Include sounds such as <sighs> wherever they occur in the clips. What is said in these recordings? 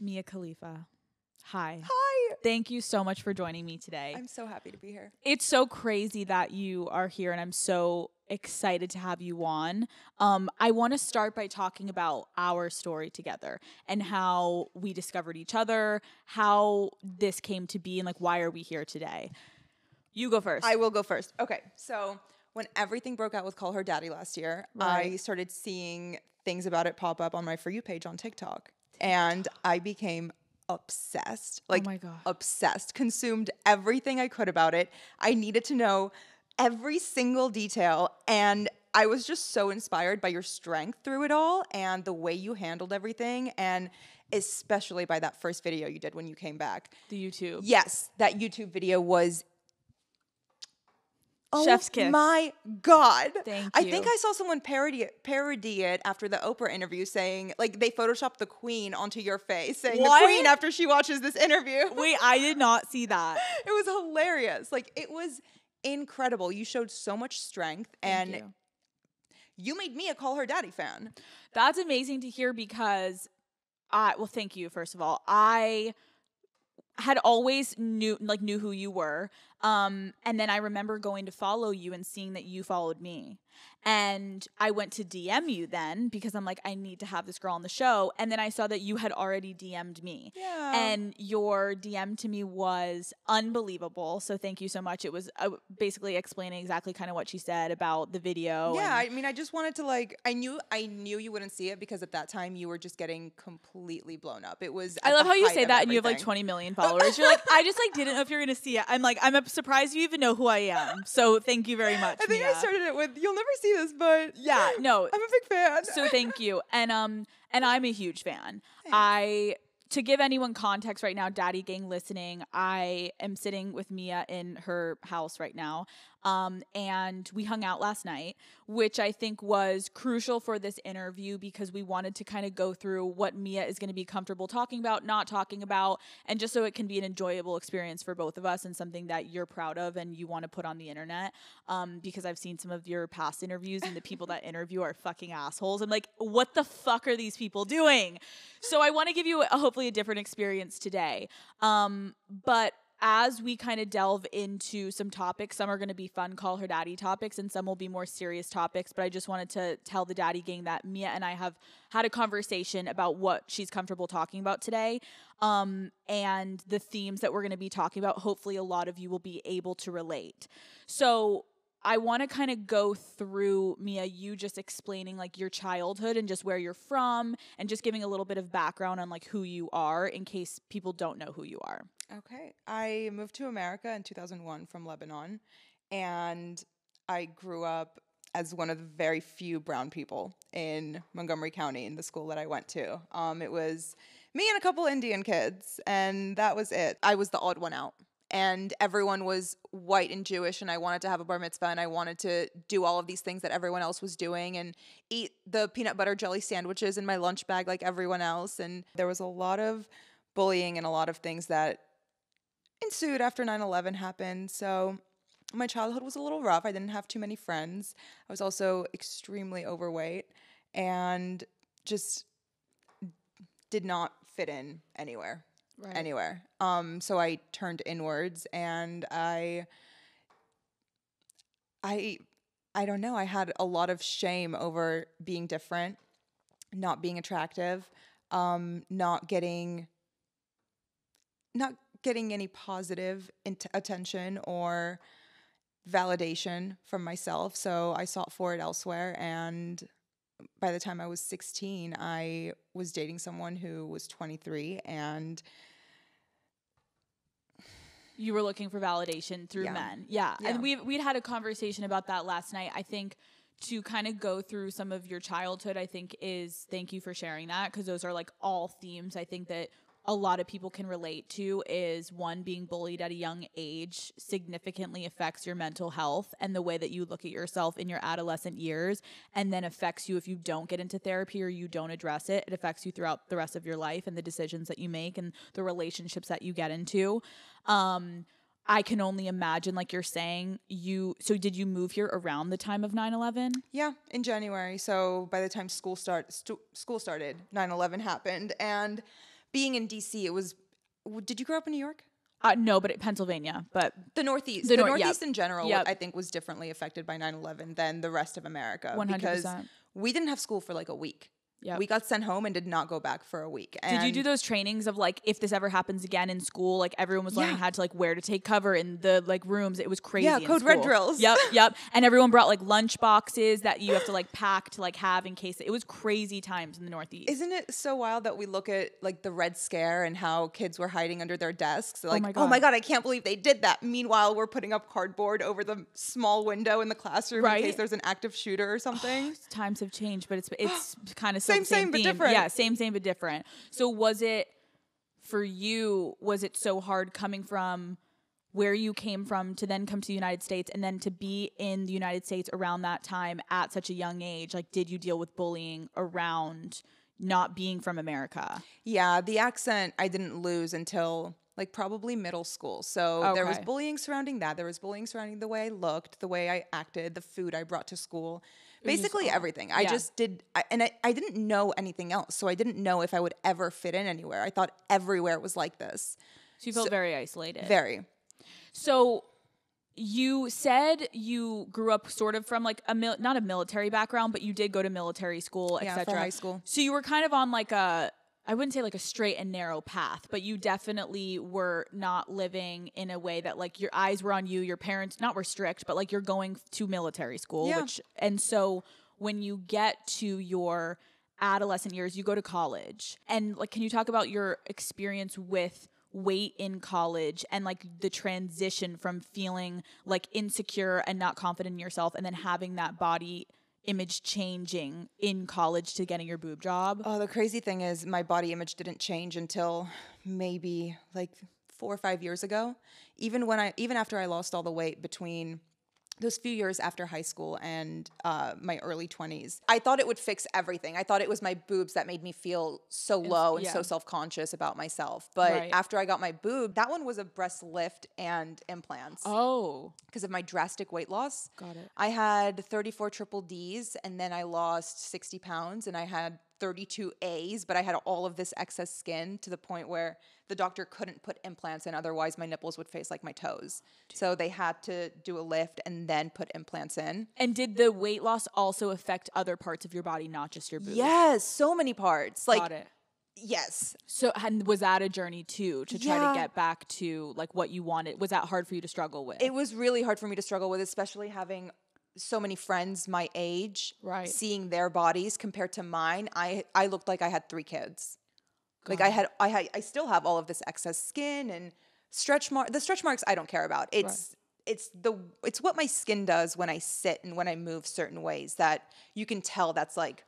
Mia Khalifa. Hi. Hi. Thank you so much for joining me today. I'm so happy to be here. it's so crazy that you are here and I'm so excited to have you on. Um, I want to start by talking about our story together and how we discovered each other, how this came to be, and like why are we here today? You go first. I will go first. Okay. So when everything broke out with Call Her Daddy last year, I started seeing things about it pop up on my For You page on TikTok. And I became obsessed. Oh like my God. obsessed. Consumed everything I could about it. I needed to know every single detail. And I was just so inspired by your strength through it all and the way you handled everything. And especially by that first video you did when you came back. the YouTube. Yes, that YouTube video was. Oh Chef's kiss. my god! Thank you. I think. I saw someone parody it, parody it after the Oprah interview, saying like they photoshopped the Queen onto your face, saying What? the Queen after she watches this interview. <laughs> Wait, I did not see that. it was hilarious. Like it was incredible. You showed so much strength, and you. you made me a Call Her Daddy fan. That's amazing to hear because I well, thank you first of all. I had always knew like knew who you were. Um and then I remember going to follow you and seeing that you followed me. And I went to DM you then because I'm like I need to have this girl on the show and then I saw that you had already DM'd me. Yeah. And your DM to me was unbelievable. So thank you so much. It was uh, basically explaining exactly kind of what she said about the video. Yeah, I mean, I just wanted to like. I knew, I knew you wouldn't see it because at that time you were just getting completely blown up. It was. I love how you say that and you have like 20 million <laughs> followers. You're like, I just like didn't know if you're gonna see it. I'm like, I'm surprised you even know who I am. So thank you very <laughs> much. I think I started it with "You'll never see this," but Yeah, <laughs> no. I'm a big fan. So thank you. And um and I'm a huge fan. I to give anyone context right now, Daddy Gang listening, I am sitting with Mia in her house right now. Um, and we hung out last night, which I think was crucial for this interview because we wanted to kind of go through what Mia is going to be comfortable talking about, not talking about, and just so it can be an enjoyable experience for both of us and something that you're proud of and you want to put on the internet. Um, because I've seen some of your past interviews and the people that interview are fucking assholes. I'm like, what the fuck are these people doing? So I want to give you a, hopefully a different experience today. Um, but as we kind of delve into some topics, some are going to be fun, call her daddy topics, and some will be more serious topics. But I just wanted to tell the daddy gang that Mia and I have had a conversation about what she's comfortable talking about today. Um, and the themes that we're going to be talking about, hopefully, a lot of you will be able to relate. So, I want to kind of go through Mia, you just explaining like your childhood and just where you're from, and just giving a little bit of background on like who you are in case people don't know who you are. Okay. I moved to America in 2001 from Lebanon, and I grew up as one of the very few brown people in Montgomery County in the school that I went to. Um, it was me and a couple Indian kids, and that was it. I was the odd one out. And everyone was white and Jewish, and I wanted to have a bar mitzvah, and I wanted to do all of these things that everyone else was doing, and eat the peanut butter jelly sandwiches in my lunch bag like everyone else. And there was a lot of bullying and a lot of things that ensued after 9-11 happened. So my childhood was a little rough. I didn't have too many friends. I was also extremely overweight and just did not fit in anywhere Right. anywhere um so i turned inwards and i i i don't know i had a lot of shame over being different not being attractive um not getting not getting any positive int- attention or validation from myself. So I sought for it elsewhere. And by the time I was 16, I was dating someone who was 23. And you were looking for validation through Yeah. men. Yeah. Yeah. And we we'd had a conversation about that last night. I think to kind of go through some of your childhood, I think is thank you for sharing that because those are like all themes I think that a lot of people can relate to is one being bullied at a young age significantly affects your mental health and the way that you look at yourself in your adolescent years and then affects you if you don't get into therapy or you don't address it it affects you throughout the rest of your life and the decisions that you make and the relationships that you get into um I can only imagine, like you're saying, you. So, did you move here around the time of 9 11? yeah, in January. So by the time school start stu- school started, 9/11 happened and being in DC, it was. Did you grow up in New York? Uh, no, but it, Pennsylvania. But The Northeast. The The, Nor- yep. Northeast in general, Yep. I think, was differently affected by 9 11 than the rest of America. 100%. Because we didn't have school for like a week. Yep. We got sent home and did not go back for a week. did you do those trainings of like if this ever happens again in school, like everyone was learning Yeah. how to like where to take cover in the like rooms. It was crazy. Yeah, code red drills. Yep, <laughs> yep. And everyone brought like lunch boxes that you have to like pack to like have in case it was crazy times in the Northeast. Isn't it so wild that we look at like the Red Scare and how kids were hiding under their desks? Oh like, my oh my God. god, I can't believe they did that. Meanwhile, we're putting up cardboard over the small window in the classroom Right. in case there's an active shooter or <sighs> something. times have changed, but it's it's <gasps> kind of Same, same, same, but different. Yeah, same, same, but different. So was it for you? Was it so hard coming from where you came from to then come to the United States and then to be in the United States around that time at such a young age? Like, did you deal with bullying around not being from America? Yeah, the accent I didn't lose until like probably middle school. So there was bullying surrounding that. There was bullying surrounding the way I looked, the way I acted, the food I brought to school. Basically everything. I Yeah. just did I, and I, I didn't know anything else. So I didn't know if I would ever fit in anywhere. I thought everywhere was like this. So you felt very isolated. Very. So you said you grew up sort of from like a mil- not a military background, but you did go to military school, etc. Yeah, high school. So you were kind of on like a I wouldn't say like a straight and narrow path, but you definitely were not living in a way that like your eyes were on you, your parents not were strict, but like you're going to military school, Yeah. which and so when you get to your adolescent years, you go to college. And like can you talk about your experience with weight in college and like the transition from feeling like insecure and not confident in yourself and then having that body image changing in college to getting your boob job? Oh, the crazy thing is my body image didn't change until maybe like 4 or 5 years ago. Even when I even after I lost all the weight between those few years after high school and uh, my early 20s. I thought it would fix everything. I thought it was my boobs that made me feel so low and yeah. so self-conscious about myself. But Right. after I got my boob, that one was a breast lift and implants Oh, because of my drastic weight loss. Got it. I had 34 triple Ds and then I lost 60 pounds and I had 32 A's, but I had all of this excess skin to the point where the doctor couldn't put implants in, otherwise, my nipples would face like my toes. So they had to do a lift and then put implants in. and did the weight loss also affect other parts of your body, not just your boobs? Yes, so many parts. Like, Got it. yes. So, and was that a journey too to try Yeah. to get back to like what you wanted? Was that hard for you to struggle with? It was really hard for me to struggle with, especially having so many friends my age, Right. seeing their bodies compared to mine. I I looked like I had three kids. Like I had I had I still have all of this excess skin and stretch mark. The stretch marks I don't care about. It's it's the it's what my skin does when I sit and when I move certain ways that you can tell that's like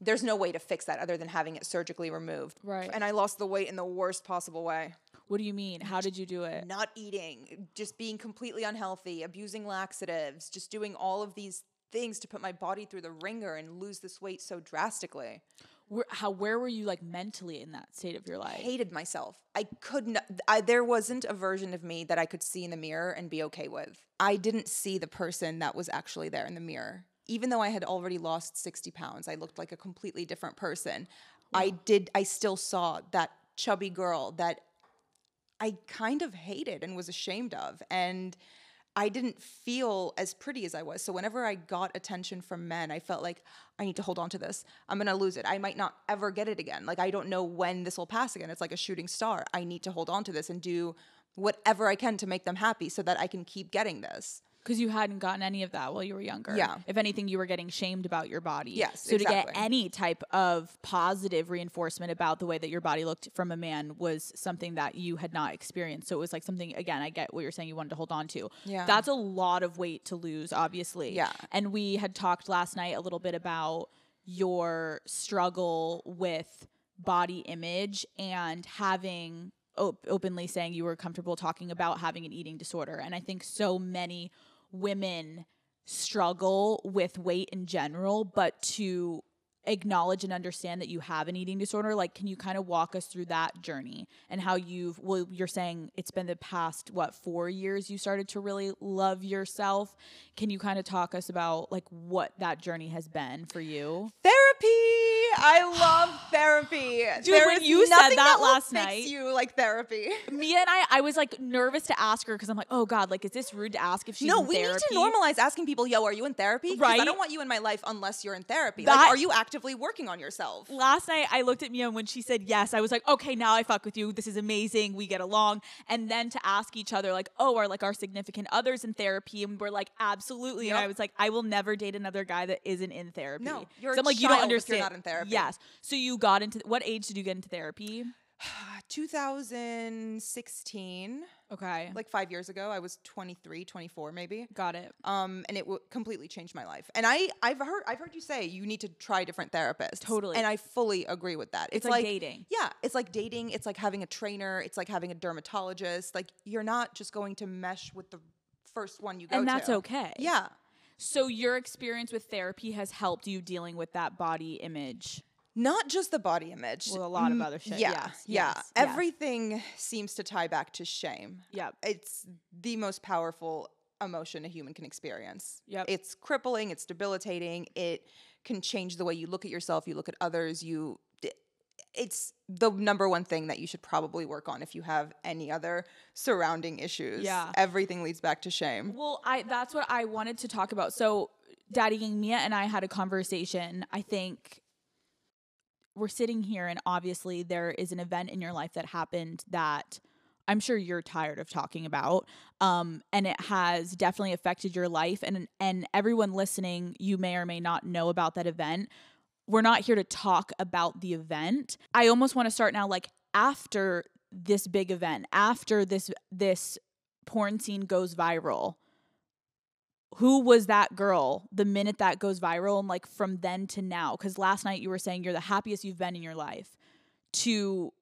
there's no way to fix that other than having it surgically removed. Right. And I lost the weight in the worst possible way what do you mean? How did you do it? not eating, just being completely unhealthy, abusing laxatives, just doing all of these things to put my body through the ringer and lose this weight so drastically. Where, how where were you like mentally in that state of your life? Hated myself. I couldn't I there wasn't a version of me that I could see in the mirror and be okay with. I didn't see the person that was actually there in the mirror. Even though I had already lost 60 pounds, I looked like a completely different person. I did I still saw that chubby girl that I kind of hated and was ashamed of. And I didn't feel as pretty as I was. So whenever I got attention from men, I felt like I need to hold on to this. I'm going to lose it. I might not ever get it again. Like I don't know when this will pass again. It's like a shooting star. I need to hold on to this and do whatever I can to make them happy so that I can keep getting this. Because you hadn't gotten any of that while you were younger. Yeah. If anything, you were getting shamed about your body. Yes, So to get any type of positive reinforcement about the way that your body looked from a man was something that you had not experienced. So it was like something, again, I get what you're saying you wanted to hold on to. Yeah. That's a lot of weight to lose, obviously. Yeah. And we had talked last night a little bit about your struggle with body image and having op- openly saying you were comfortable talking about having an eating disorder. And I think so many women struggle with weight in general, but to acknowledge and understand that you have an eating disorder like can you kind of walk us through that journey and how you've well you're saying it's been the past what 4 years you started to really love yourself can you kind of talk us about like what that journey has been for you Therapy. I love therapy. Dude, There when you said nothing that last night- you like therapy. <laughs> Mia and I, I was like nervous to ask her because I'm like, oh God, like, is this rude to ask if she's no, we therapy? need to normalize asking people, "Yo, are you in therapy?" 'Cause I don't want you in my life unless you're in therapy. That- like, are you actively working on yourself? Last night, I looked at Mia and when she said yes, I was like, okay, now I fuck with you. This is amazing. We get along. And then to ask each other, like, oh, are like our significant others in therapy? And we're like, absolutely. And I was like, I will never date another guy that isn't in therapy. No, you're So a I'm like, you don't understand. you're not in therapy. Yes. So you got into what age did you get into therapy? <sighs> 2016, Okay. like five years ago, I was 23, 24 maybe. got it. um, and it w- completely changed my life. And I, I've heard, I've heard you say you need to try different therapists. Totally. and I fully agree with that. It's like dating. Yeah, it's like dating. It's like having a trainer. It's like having a dermatologist. Like you're not just going to mesh with the first one you go to. And to. that's okay. Yeah. So your experience with therapy has helped you dealing with that body image. Not just the body image. Well, a lot of Mm, other shit, Yeah, yes, yeah. yes, yes. Everything seems to tie back to shame. Yeah, It's the most powerful emotion a human can experience. Yep. It's crippling, it's debilitating, it can change the way you look at yourself, you look at others, you it's the number one thing that you should probably work on if you have any other surrounding issues. Yeah. Everything leads back to shame. Well, I that's what I wanted to talk about. So, Daddy Gang Mia and I had a conversation. I think we're sitting here, and obviously there is an event in your life that happened that I'm sure you're tired of talking about. Um, and it has definitely affected your life. And and everyone listening, you may or may not know about that event. We're not here to talk about the event. I almost want to start now, like after this big event, after this this porn scene goes viral who was that girl the minute that goes viral and like from then to now because last night you were saying you're the happiest you've been in your life to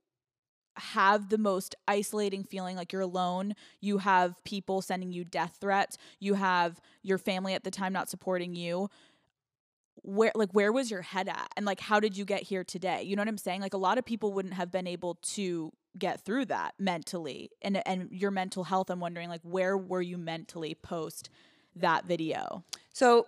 have the most isolating feeling like you're alone you have people sending you death threats you have your family at the time not supporting you where like where was your head at? And like how did you get here today? You know what i'm saying? Like a lot of people wouldn't have been able to get through that mentally and and your mental health i'm wondering like where were you mentally post that video? So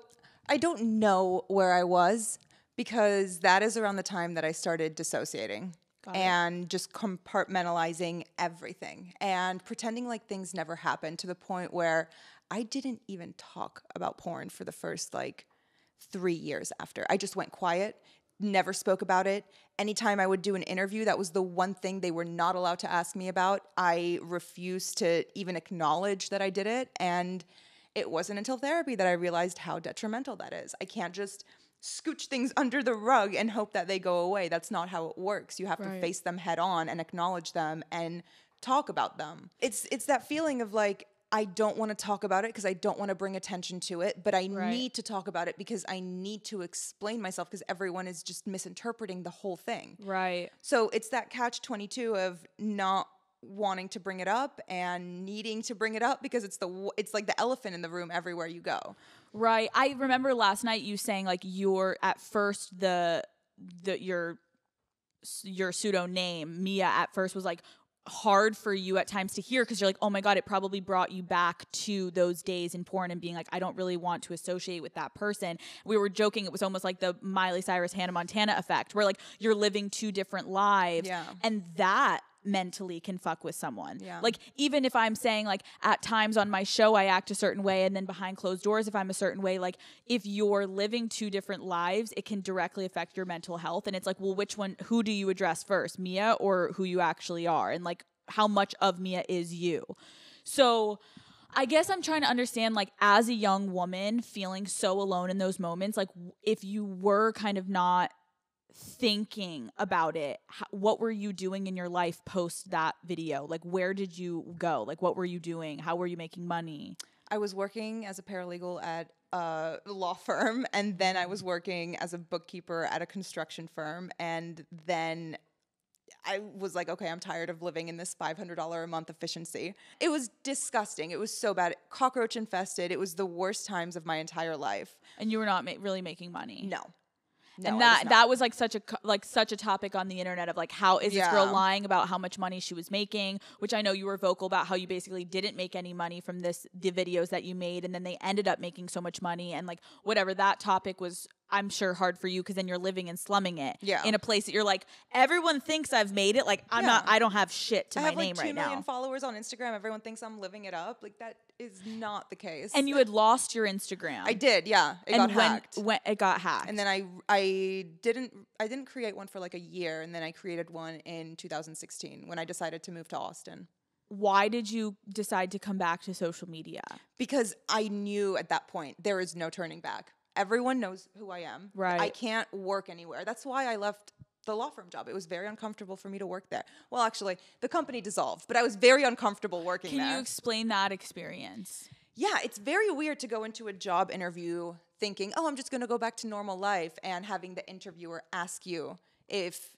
I don't know where I was because that is around the time that I started dissociating and just compartmentalizing everything and pretending like things never happened to the point where I didn't even talk about porn for the first like three years after. I just went quiet, never spoke about it. Anytime I would do an interview, that was the one thing they were not allowed to ask me about. I refused to even acknowledge that I did it. And it wasn't until therapy that I realized how detrimental that is. I can't just scooch things <laughs> under the rug and hope that they go away. That's not how it works. You have Right. to face them head on and acknowledge them and talk about them. It's it's that feeling of like I don't want to talk about it because I don't want to bring attention to it, but I Right. need to talk about it because I need to explain myself because everyone is just misinterpreting the whole thing. right So it's that catch 22 of not wanting to bring it up and needing to bring it up because it's the it's like the elephant in the room everywhere you go. Right. I remember last night you saying like your at first the the your your pseudo name Mia at first was like hard for you at times to hear because you're like, oh my God, it probably brought you back to those days in porn and being like, I don't really want to associate with that person. We were joking, it was almost like the Miley Cyrus Hannah Montana effect, where like you're living two different lives. Yeah. And that mentally can fuck with someone. Yeah. Like even if I'm saying like at times on my show I act a certain way and then behind closed doors if I'm a certain way, like if you're living two different lives, it can directly affect your mental health. And it's like, well, which one who do you address first? Mia or who you actually are? And like how much of Mia is you? So I guess I'm trying to understand, like, as a young woman feeling so alone in those moments, like, if you were kind of not thinking about it, how, what were you doing in your life post that video? Like, where did you go? Like, what were you doing? How were you making money? I was working as a paralegal at a law firm, <laughs> and then I was working as a bookkeeper at a construction firm, and then I was like, okay, I'm tired of living in this $500 a month efficiency. It was disgusting. It was so bad. Cockroach infested. It was the worst times of my entire life. And you were not ma- really making money. No. No, and that that was like such a like such a topic on the internet of like how is this girl lying about how much money she was making which i know you were vocal about how you basically didn't make any money from this the videos that you made and then they ended up making so much money and like whatever that topic was I'm sure hard for you because then you're living and slumming it Yeah. in a place that you're like everyone thinks I've made it. Like I'm not. I don't have shit to I my have like name two right million now. followers on Instagram. Everyone thinks I'm living it up. Like that is not the case. And you had lost your Instagram. I did, yeah. It and got when hacked. when it got hacked. and then I I didn't I didn't create one for like a year, and then I created one in 2016 when I decided to move to Austin why did you decide to come back to social media? because I knew at that point there is no turning back. Everyone knows who I am. Right. I can't work anywhere. That's why I left the law firm job. It was very uncomfortable for me to work there. Well, actually, the company dissolved, but I was very uncomfortable working there. Can there. you explain that experience? Yeah, it's very weird to go into a job interview thinking, "Oh, I'm just going to go back to normal life," and having the interviewer ask you if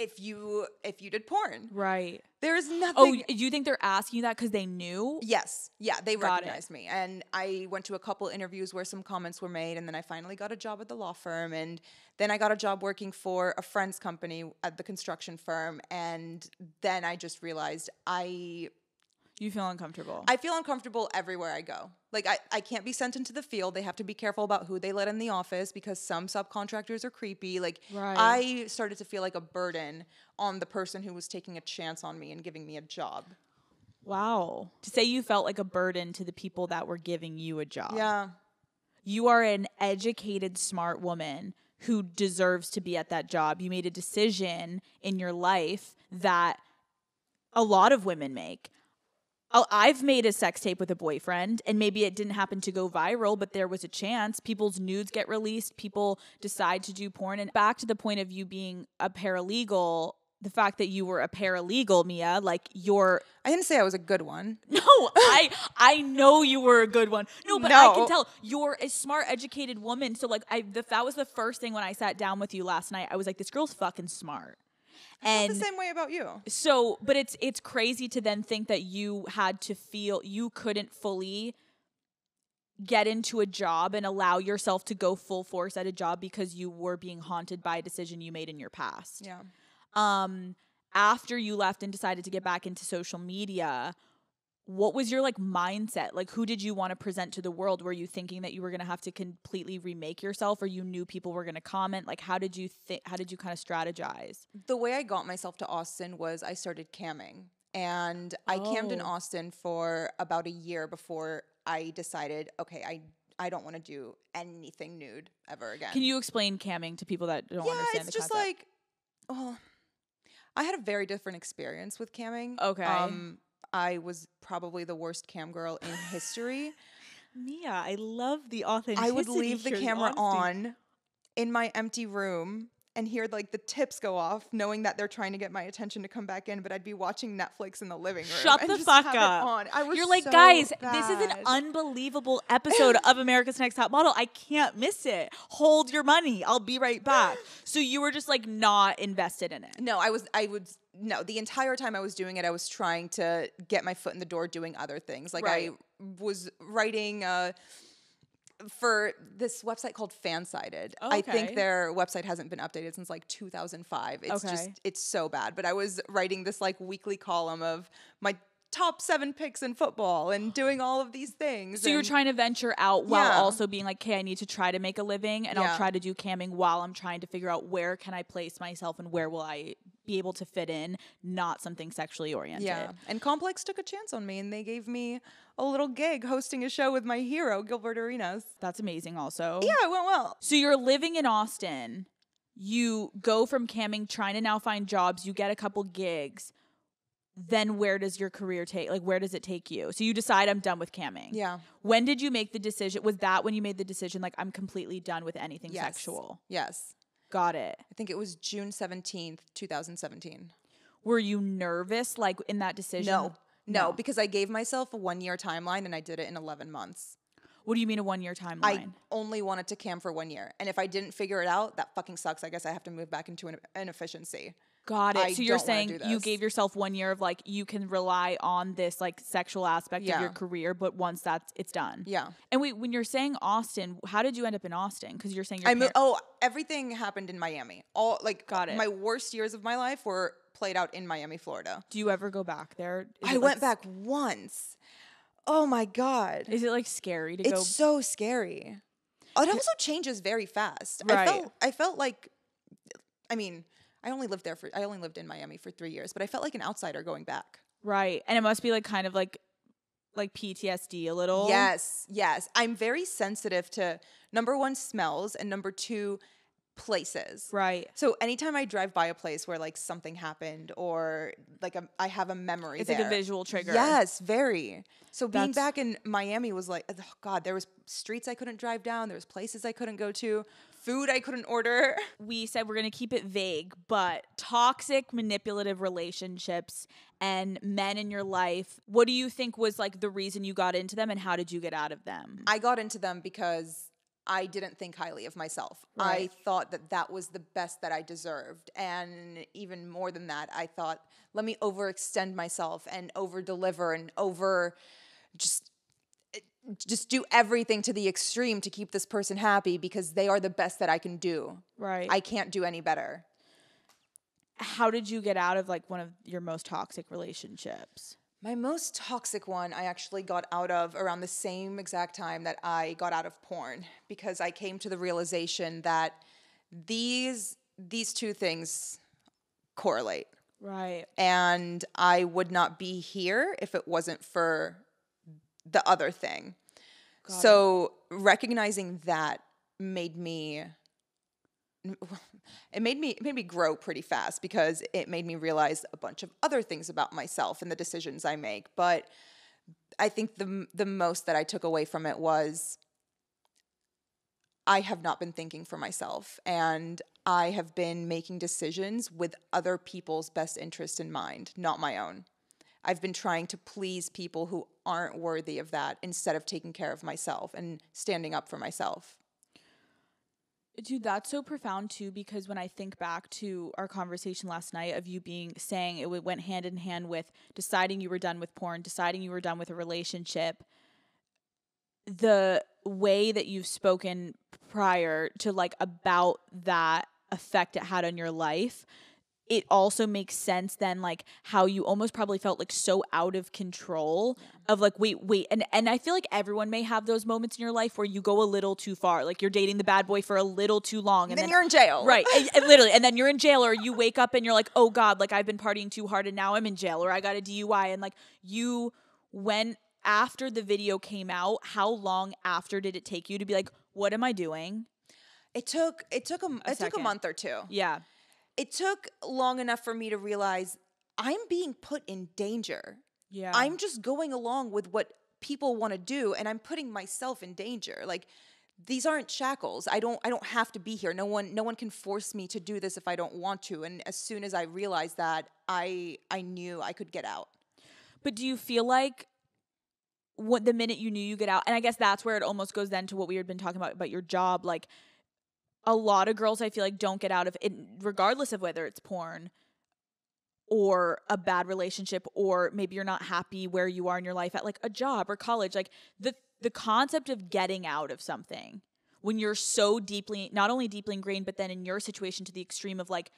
if you if you did porn. Right. There is oh, nothing. Oh, you think they're asking you that because they knew? yes, yeah, they Got it. recognized me, and I went to a couple interviews where some comments were made, and then I finally got a job at the law firm, and then I got a job working for a friend's company at the construction firm, and then I just realized I You feel uncomfortable. I feel uncomfortable everywhere I go. Like I, I can't be sent into the field. They have to be careful about who they let in the office because some subcontractors are creepy. Like Right. I started to feel like a burden on the person who was taking a chance on me and giving me a job. wow. To say you felt like a burden to the people that were giving you a job. Yeah. You are an educated, smart woman who deserves to be at that job. You made a decision in your life that a lot of women make. I've made a sex tape with a boyfriend, and maybe it didn't happen to go viral, but there was a chance. People's nudes get released, people decide to do porn. And back to the point of you being a paralegal, the fact that you were a paralegal, Mia, like you're I didn't say I was a good one. <laughs> no, I I know you were a good one. No, but I can tell you're a smart, educated woman. So like, I the, that was the first thing when I sat down with you last night. I was like, this girl's fucking smart. And the same way about you. so, but it's it's crazy to then think that you had to feel you couldn't fully get into a job and allow yourself to go full force at a job because you were being haunted by a decision you made in your past Yeah. um after you left and decided to get back into social media what was your like mindset like who did you want to present to the world were you thinking that you were going to have to completely remake yourself or you knew people were going to comment like how did you think how did you kind of strategize The way I got myself to Austin was I started camming. And I cammed in Oh. Austin for about a year before I decided, okay, I I don't want to do anything nude ever again. can you explain camming to people that don't yeah, understand it's the just concept? like, well, I had a very different experience with camming. Okay. Um, I was probably the worst cam girl in history. mia i love the authenticity I would leave the here, camera on in my empty room and hear like the tips go off, knowing that they're trying to get my attention to come back in, but I'd be watching Netflix in the living room. Shut the fuck up. on. I was You're like, so guys, this is an unbelievable episode of America's Next Top Model. I can't miss it. Hold your money. I'll be right back. <laughs> So you were just like not invested in it. No, I was I would no, the entire time I was doing it, I was trying to get my foot in the door doing other things. Like Right. I was writing uh for this website called Fansided. Oh, I Okay. think their website hasn't been updated since like 2005. It's just it's so bad. But I was writing this like weekly column of my top seven picks in football and doing all of these things. So you're trying to venture out while Yeah. also being like, okay, I need to try to make a living and I'll try to do camming while I'm trying to figure out where can I place myself and where will I be able to fit in, not something sexually oriented. Yeah. And Complex took a chance on me and they gave me a little gig hosting a show with my hero, Gilbert Arenas. That's amazing also. Yeah, it went well. So you're living in Austin. You go from camming, trying to now find jobs. You get a couple gigs. Then where does your career take? Like where does it take you? So you decide I'm done with camming. Yeah. When did you make the decision? Was that when you made the decision? Like I'm completely done with anything Yes. sexual. Yes. Got it. I think it was June 17th, 2017. Were you nervous like in that decision? No, no, because I gave myself a one year timeline and I did it in 11 months. What do you mean a one year timeline? I only wanted to cam for one year. And if I didn't figure it out, that fucking sucks. I guess I have to move back into an, an efficiency. Got it. I so you're saying you gave yourself one year of like you can rely on this like sexual aspect of your career, but once that's it's done. Yeah. And wait, when you're saying Austin, how did you end up in Austin? Because you're saying your I moved, par- oh, everything happened in Miami. All like Got it. my worst years of my life were played out in Miami, Florida. Do you ever go back there? Is I it, like, went back once. Oh my God. Is it like scary to go? It's so scary. Oh, it also changes very fast. I Right. felt I felt like I mean, I only lived there for I only lived in Miami for 3 years, but I felt like an outsider going back. Right. And it must be like kind of like like PTSD a little. Yes, yes. I'm very sensitive to number 1 smells and number 2 places. Right. So anytime I drive by a place where like something happened or like a, I have a memory It's there. like a visual trigger. Yes, very. So being That's- back in Miami was like, oh God, there was streets I couldn't drive down. There was places I couldn't go to, food I couldn't order. <laughs> we said we're going to keep it vague, but toxic, manipulative relationships and men in your life, what do you think was like the reason you got into them and how did you get out of them? I got into them because I didn't think highly of myself. Right. I thought that that was the best that I deserved. And even more than that, I thought, let me overextend myself and over deliver and over just just do everything to the extreme to keep this person happy because they are the best that I can do. right. I can't do any better. how did you get out of like one of your most toxic relationships? My most toxic one I actually got out of around the same exact time that I got out of porn because I came to the realization that these these two things correlate Right. and I would not be here if it wasn't for the other thing. so recognizing that made me <laughs> it made me it made me grow pretty fast because it made me realize a bunch of other things about myself and the decisions I make. But I think the the most that I took away from it was I have not been thinking for myself and I have been making decisions with other people's best interest in mind, not my own. I've been trying to please people who aren't worthy of that instead of taking care of myself and standing up for myself. Dude, that's so profound too because when I think back to our conversation last night of you being saying it went hand in hand with deciding you were done with porn, deciding you were done with a relationship, the way that you've spoken prior to like about that effect it had on your life, it also makes sense then like how you almost probably felt like so out of control of like wait wait and and I feel like everyone may have those moments in your life where you go a little too far like you're dating the bad boy for a little too long And then, you're in jail. <laughs> right and- and literally and then you're in jail or you wake up and you're like oh god like I've been partying too hard and now I'm in jail or I got a DUI and like you went after the video came out how long after did it take you to be like what am I doing It took it took a, it took a month or two. yeah It took long enough for me to realize I'm being put in danger. yeah I'm just going along with what people want to do and I'm putting myself in danger. Like these aren't shackles. I don't I don't have to be here. No one no one can force me to do this if I don't want to. And as soon as I realized that, I I knew I could get out. But do you feel like what the minute you knew you get out, and I guess that's where it almost goes then to what we had been talking about about your job, like a lot of girls I feel like don't get out of it regardless of whether it's porn or a bad relationship or maybe you're not happy where you are in your life at like a job or college like the the concept of getting out of something when you're so deeply not only deeply ingrained but then in your situation to the extreme of like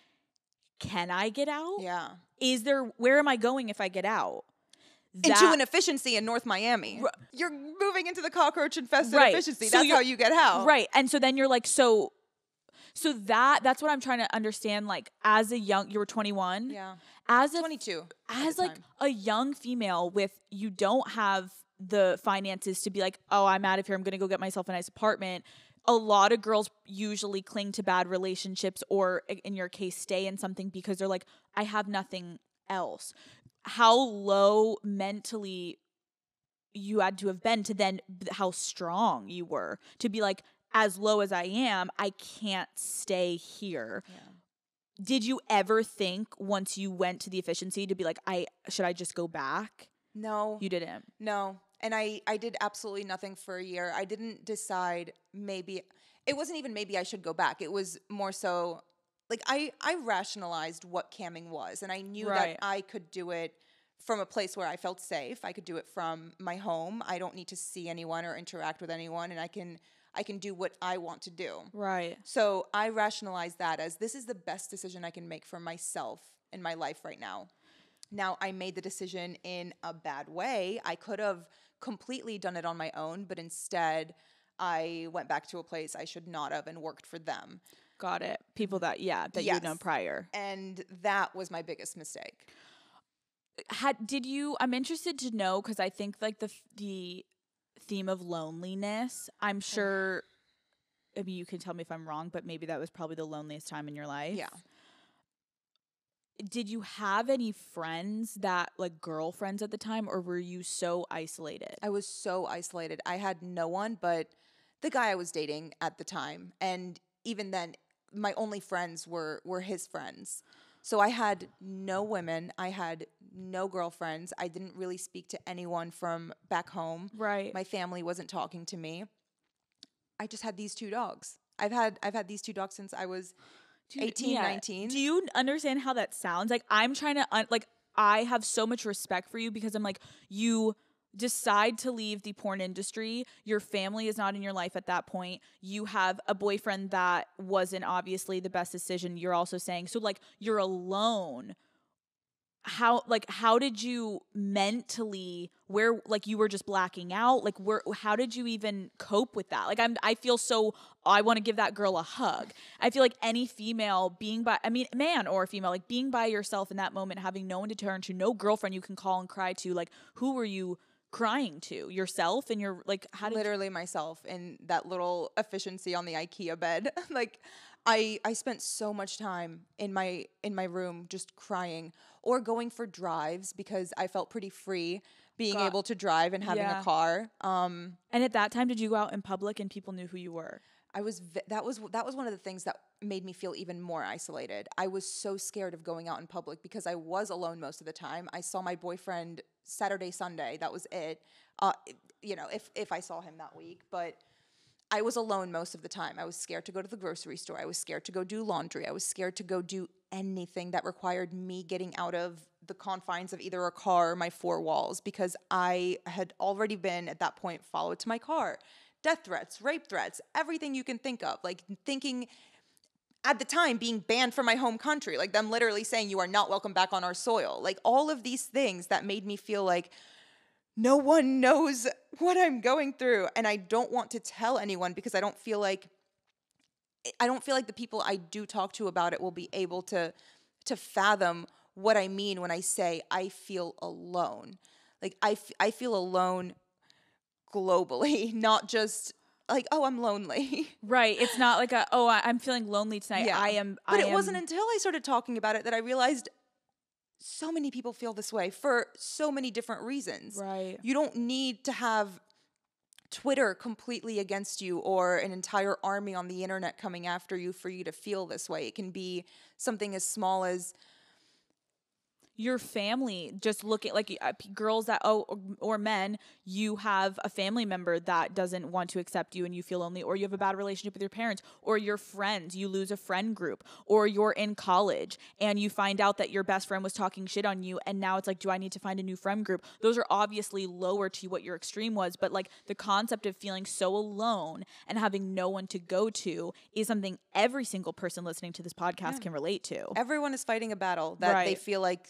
can I get out? Yeah. Is there where am I going if I get out? into an efficiency in North Miami. You're moving into the cockroach infested Right. efficiency. So That's how you get out. Right. And so then you're like, so so that that's what I'm trying to understand. Like as a young you were 21. Yeah. As a 22. as like time. a young female with you don't have the finances to be like, oh, I'm out of here. I'm gonna go get myself a nice apartment. A lot of girls usually cling to bad relationships or in your case stay in something because they're like, I have nothing else. How low mentally you had to have been to then how strong you were to be like as low as I am, I can't stay here. Did you ever think once you went to the efficiency to be like, I should I just go back? No. You didn't. No. And I, I did absolutely nothing for a year. I didn't decide maybe it wasn't even maybe I should go back. It was more so like I, I rationalized what camming was and I knew Right. that I could do it from a place where I felt safe. I could do it from my home. I don't need to see anyone or interact with anyone and I can I can do what I want to do. Right. So I rationalize that as this is the best decision I can make for myself in my life right now. Now, I made the decision in a bad way. I could have completely done it on my own, but instead, I went back to a place I should not have and worked for them. Got it. People that yeah that you had known prior. And that was my biggest mistake. Had did you? I'm interested to know because I think like the the theme of loneliness. I'm sure. I mean, you can tell me if I'm wrong, but maybe that was probably the loneliest time in your life. Yeah. Did you have any friends that like girlfriends at the time, or were you so isolated? I was so isolated. I had no one but the guy I was dating at the time. And even then, my only friends were were his friends. So I had no women. I had no girlfriends. I didn't really speak to anyone from back home. Right. My family wasn't talking to me. I just had these two dogs. I've had I've had these two dogs since I was Dude, 18, yeah. 19. Do you understand how that sounds? Like I'm trying to un- like I have so much respect for you because I'm like you decide to leave the porn industry. Your family is not in your life at that point. You have a boyfriend that wasn't obviously the best decision. You're also saying so like you're alone. How like how did you mentally where like you were just blacking out like where how did you even cope with that like I'm I feel so I want to give that girl a hug I feel like any female being by I mean man or female like being by yourself in that moment having no one to turn to no girlfriend you can call and cry to like who were you crying to yourself and you're like how did you, literally myself in that little efficiency on the IKEA bed. <laughs> like I I spent so much time in my in my room just crying or going for drives because I felt pretty free being Got- able to drive and having Yeah. a car. Um and at that time did you go out in public and people knew who you were I was v- that was that was one of the things that made me feel even more isolated. I was so scared of going out in public because I was alone most of the time. I saw my boyfriend Saturday, Sunday. That was it. Uh, you know, if if I saw him that week, but I was alone most of the time. I was scared to go to the grocery store. I was scared to go do laundry. I was scared to go do anything that required me getting out of the confines of either a car or my four walls because I had already been at that point followed to my car. Death threats, rape threats, everything you can think of. Like thinking at the time being banned from my home country, like them literally saying you are not welcome back on our soil. Like all of these things that made me feel like no one knows <laughs> what I'm going through and I don't want to tell anyone because I don't feel like I don't feel like the people I do talk to about it will be able to to fathom what I mean when I say I feel alone. Like I, f- I feel alone globally, <laughs> not just like oh I'm lonely. <laughs> right it's not like a oh I, I'm feeling lonely tonight yeah. I am But I it wasn't until I started talking about it that I realized so many people feel this way for so many different reasons. Right. You don't need to have Twitter completely against you or an entire army on the internet coming after you for you to feel this way. It can be something as small as your family just look at like uh, p- girls that oh or, or men you have a family member that doesn't want to accept you and you feel lonely or you have a bad relationship with your parents or your friends you lose a friend group or you're in college and you find out that your best friend was talking shit on you and now it's like do I need to find a new friend group? Those are obviously lower to what your extreme was but like the concept of feeling so alone and having no one to go to is something every single person listening to this podcast can relate to. Everyone is fighting a battle that they feel like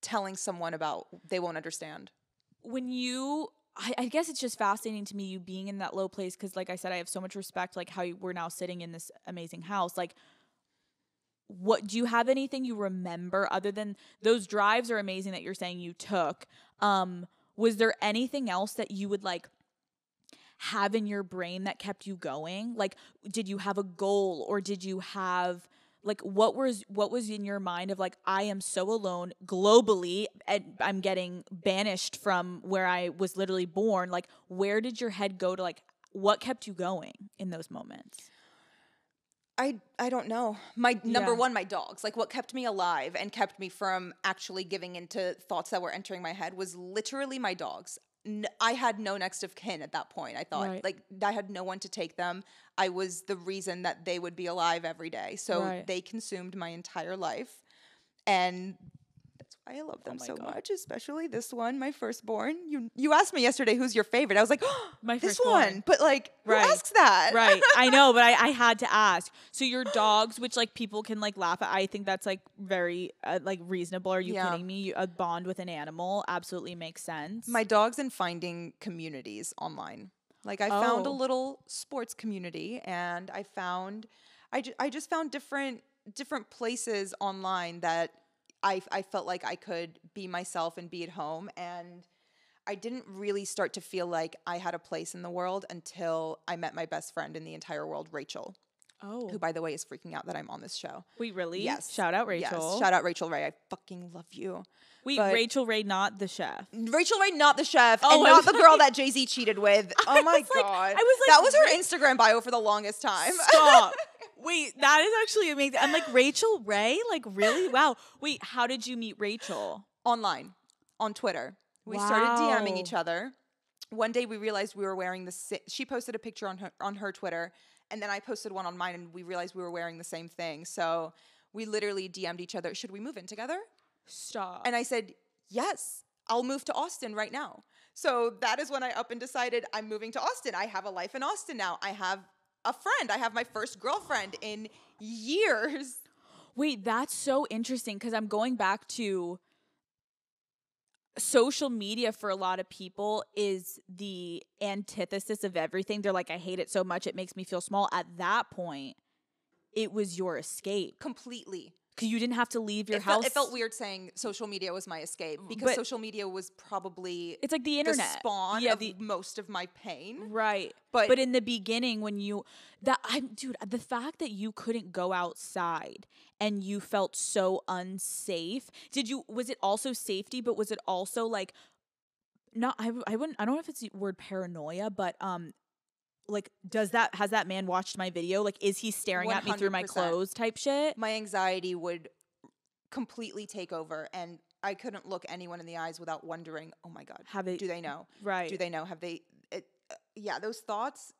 telling someone about they won't understand. when you I, I guess it's just fascinating to me you being in that low place because like i said i have so much respect like how you, we're now sitting in this amazing house like what do you have anything you remember other than those drives are amazing that you're saying you took um was there anything else that you would like have in your brain that kept you going like did you have a goal or did you have like what was what was in your mind of like i am so alone globally and i'm getting banished from where i was literally born like where did your head go to like what kept you going in those moments I I don't know. My number Yeah. one, my dogs. Like what kept me alive and kept me from actually giving into thoughts that were entering my head was literally my dogs. N- I had no next of kin at that point. I thought Right. like I had no one to take them. I was the reason that they would be alive every day. So Right. they consumed my entire life, and I love them Oh so God. much. Especially this one, my firstborn. You you asked me yesterday who's your favorite. I was like, oh, <gasps> My this firstborn. one. But like, Right. who asks that? right <laughs> i know but I, I had to ask so your dogs which like people can like laugh at i think that's like very uh, like reasonable are you Yeah. kidding me You- a bond with an animal absolutely makes sense My dogs and finding communities online. Like I found a Oh. little sports community and I found I, ju- I just found different different places online that I I felt like I could be myself and be at home and I didn't really start to feel like I had a place in the world until I met my best friend in the entire world, Rachel, Oh. who by the way is freaking out that I'm on this show. Wait, really? Yes. Shout out Rachel. Yes, shout out Rachel Ray. I fucking love you. Wait, but- Rachel Ray, not the chef. Rachel Ray, not the chef, Oh, and not the girl that Jay Z cheated with. <laughs> Oh my was like- god, I was like, that was her Instagram bio for the longest time. Stop. <laughs> Wait, that is actually amazing. I'm like Rachel Ray. Like really? Wow. Wait, how did you meet Rachel? Online, on Twitter, we started DMing Wow. each other. One day we realized we were wearing the. sa- She posted a picture on her on her Twitter, and then I posted one on mine, and we realized we were wearing the same thing. So we literally DM'd each other. Should we move in together? Stop. And I said, yes, I'll move to Austin right now. So that is when I up and decided I'm moving to Austin. I have a life in Austin now. I have a friend. I have my first girlfriend in years. Wait, that's so interesting because I'm going back to social media for a lot of people is the antithesis of everything. They're like, I hate it so much, it makes me feel small. At that point, it was your escape Completely. Because you didn't have to leave your It house. felt, it felt weird saying social media was my escape because But- social media was probably It's like the the internet. spawn yeah, of the, most of my pain. Right. But- But in the beginning when you that I'm dude, the fact that you couldn't go outside and you felt so unsafe. Did you was it also safety but was it also like not I I wouldn't I don't know if it's the word paranoia but um like does that has that man watched my video like is he staring at me through my clothes type shit? My anxiety would completely take over and I couldn't look anyone in the eyes without wondering, oh my God, Have they do they know? right. do they know have they it, uh, yeah those thoughts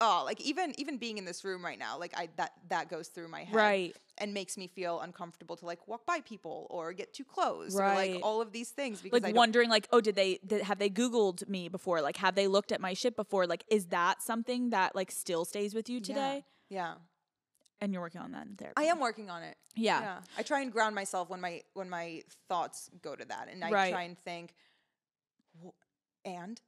oh like even even being in this room right now like i that that goes through my head right. and makes me feel uncomfortable to like walk by people or get too close or Right. like all of these things because like wondering like oh did they did, have they googled me before? Like have they looked at my shit before? Like is that something that like still stays with you today? Yeah. And you're working on that in therapy. I am working on it. Yeah, yeah. I try and ground myself when my when my thoughts go to that and i Right. try and think and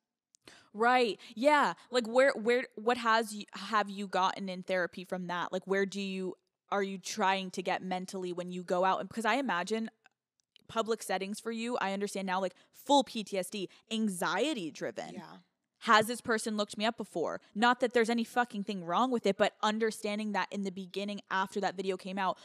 right. Yeah. Like where where what has you have you gotten in therapy from that? Like where do you are you trying to get mentally when you go out? And because i imagine public settings for you i understand now like full ptsd anxiety driven. Yeah. Has this person looked me up before? Not that there's any fucking thing wrong with it, but understanding that in the beginning, after that video came out,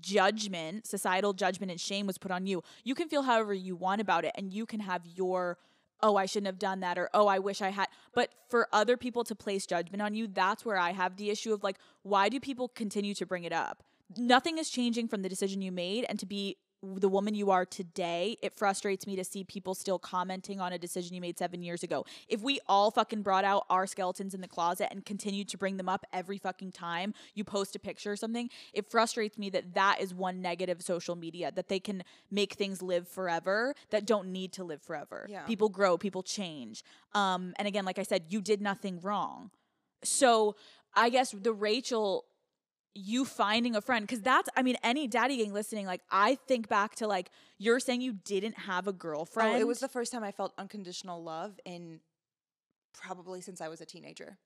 judgment, societal judgment and shame was put on you. You can feel however you want about it, and you can have your, oh, I shouldn't have done that, or oh, I wish I had. But for other people to place judgment on you, that's where I have the issue of like, why do people continue to bring it up? Nothing is changing from the decision you made, and to be the woman you are today, it frustrates me to see people still commenting on a decision you made seven years ago. If we all fucking brought out our skeletons in the closet and continued to bring them up every fucking time you post a picture or something, it frustrates me that that is one negative social media that they can make things live forever that don't need to live forever. Yeah. People grow, people change. Um, and again, like I said, you did nothing wrong. So I guess the Rachel you finding a friend because that's i mean any daddy gang listening like i think back to like you're saying you didn't have a girlfriend oh, it was the first time i felt unconditional love in probably since i was a teenager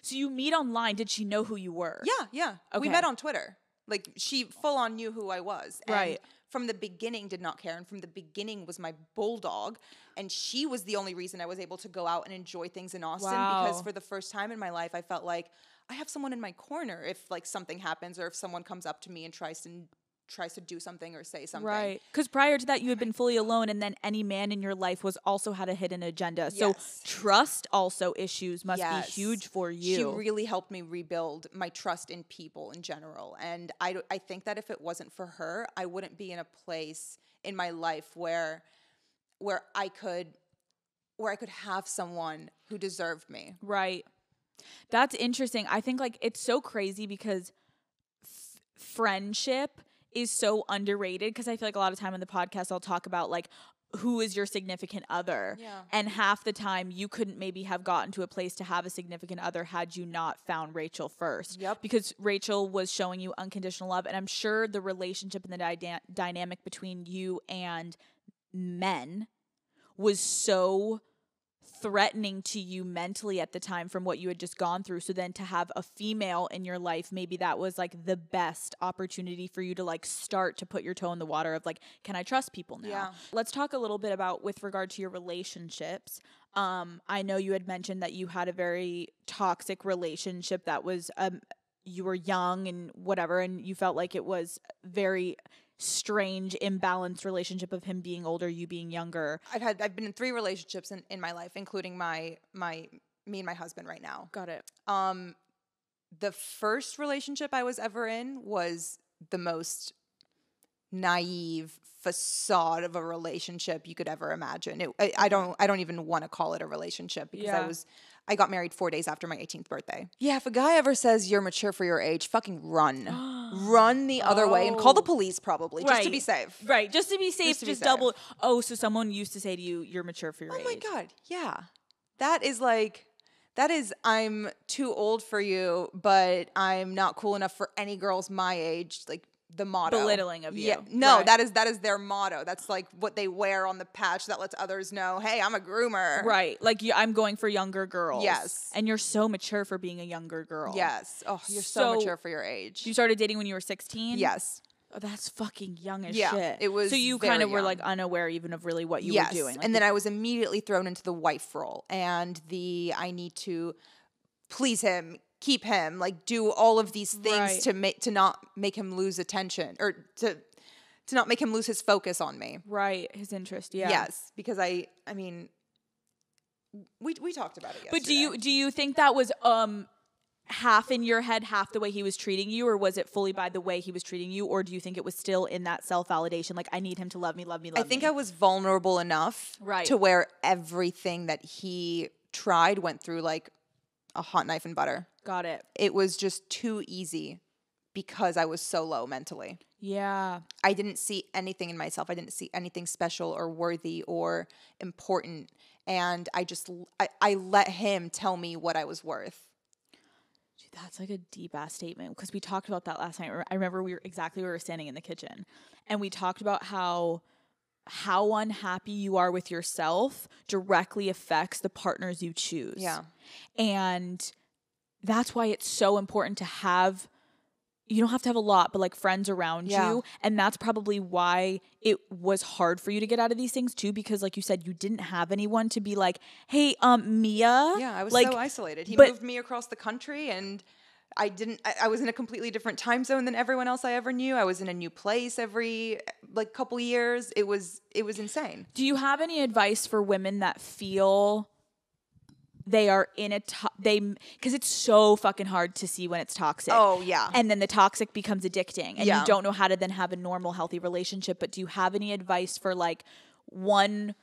so you meet online did she know who you were Yeah, yeah. We met on Twitter. Like she full on knew who I was. Right. From the beginning did not care and from the beginning was my bulldog and she was the only reason I was able to go out and enjoy things in Austin because for the first time in my life I felt like I have someone in my corner if like something happens or if someone comes up to me and tries to tries to do something or say something. right because prior to that you had been fully alone and then any man in your life was also had a hidden agenda so Yes. trust also issues must Yes. be huge for you She really helped me rebuild my trust in people in general. And I I think that if it wasn't for her, I wouldn't be in a place in my life where where I could where I could have someone who deserved me. Right. That's interesting. I think like it's so crazy because f- friendship is so underrated because I feel like a lot of time on the podcast I'll talk about like who is your significant other. Yeah. And half the time you couldn't maybe have gotten to a place to have a significant other had you not found Rachel first. Yep. Because Rachel was showing you unconditional love and I'm sure the relationship and the dyna- dynamic between you and men was so threatening to you mentally at the time from what you had just gone through. So then to have a female in your life, maybe that was like the best opportunity for you to like start to put your toe in the water of like, can I trust people now? Yeah. Let's talk a little bit about with regard to your relationships. Um, I know you had mentioned that you had a very toxic relationship that was um you were young and whatever and you felt like it was very strange imbalanced relationship of him being older you being younger I've had I've been in three relationships in, in my life, including my my me and my husband right now. got it Um, the first relationship I was ever in was the most naive facade of a relationship you could ever imagine. It, I, I don't I don't even want to call it a relationship because I was I got married four days after my 18th birthday. Yeah, if a guy ever says you're mature for your age, fucking run, <gasps> run the other way and call the Oh. police probably just to be safe. right just to be safe just, be safe. double oh so someone used to say to you you're mature for your Oh age Oh my god, yeah. That is like that is I'm too old for you, but I'm not cool enough for any girls my age. Like the motto. Belittling of you. Yeah. No, Right. that is that is their motto. That's like what they wear on the patch that lets others know, hey, I'm a groomer. right like you, i'm going for younger girls Yes. and you're so mature for being a younger girl Yes. Oh, you're so, So- mature for your age. you started dating when you were 16 yes. oh, that's fucking young as Yeah, shit it was so you kind of were like unaware even of really what you yes. were doing like and the- then I was immediately thrown into the wife role and the I need to please him, keep him, like do all of these things Right. to make to not make him lose attention or to to not make him lose his focus on me. right his interest yeah Yes, because I I mean we we talked about it yesterday. But do you do you think that was um half in your head, half the way he was treating you, or was it fully by the way he was treating you, or do you think it was still in that self validation, like I need him to love me, love me, love me. I think me? I was vulnerable enough Right. to where everything that he tried went through like a hot knife and butter. Got it. It was just too easy because I was so low mentally. Yeah, I didn't see anything in myself. I didn't see anything special or worthy or important. And I just, I, I let him tell me what I was worth. Dude, that's like a deep ass statement because we talked about that last night. I remember we were exactly we were standing in the kitchen, and we talked about how how unhappy you are with yourself directly affects the partners you choose. Yeah. And that's why it's so important to have you don't have to have a lot, but like friends around Yeah. you. And that's probably why it was hard for you to get out of these things too, because like you said, you didn't have anyone to be like, hey, um, Mia. Yeah, I was like, so isolated. He but- moved me across the country and I didn't, I, I was in a completely different time zone than everyone else I ever knew. I was in a new place every like couple years. It was, it was insane. Do you have any advice for women that feel they are in a to- they because it's so fucking hard to see when it's toxic. Oh, yeah. and then the toxic becomes addicting, and Yeah. you don't know how to then have a normal, healthy relationship. But do you have any advice for like one?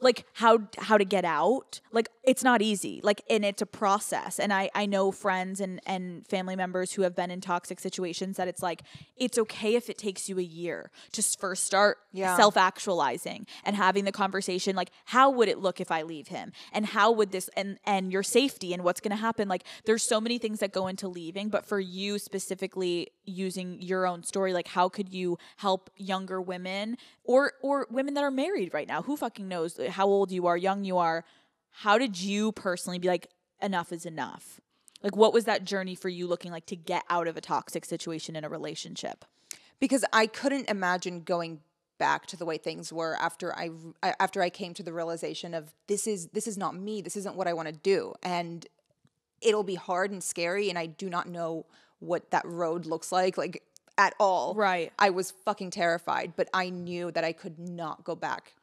Like how how to get out? Like it's not easy. Like and it's a process. And i i know friends and and family members who have been in toxic situations that it's like it's okay if it takes you a year to first start Yeah. self actualizing and having the conversation like how would it look if i leave him? And how would this and and your safety and what's going to happen? Like there's so many things that go into leaving but for you specifically using your own story like how could you help younger women or or women that are married right now? Who fucking knows Uh, how old you are young you are how did you personally be like enough is enough like what was that journey for you looking like to get out of a toxic situation in a relationship because I couldn't imagine going back to the way things were after I I- after I came to the realization of this is this is not me. This isn't what I want to do, and it'll be hard and scary, and I do not know what that road looks like, like at all. Right. I was fucking terrified, but I knew that I could not go back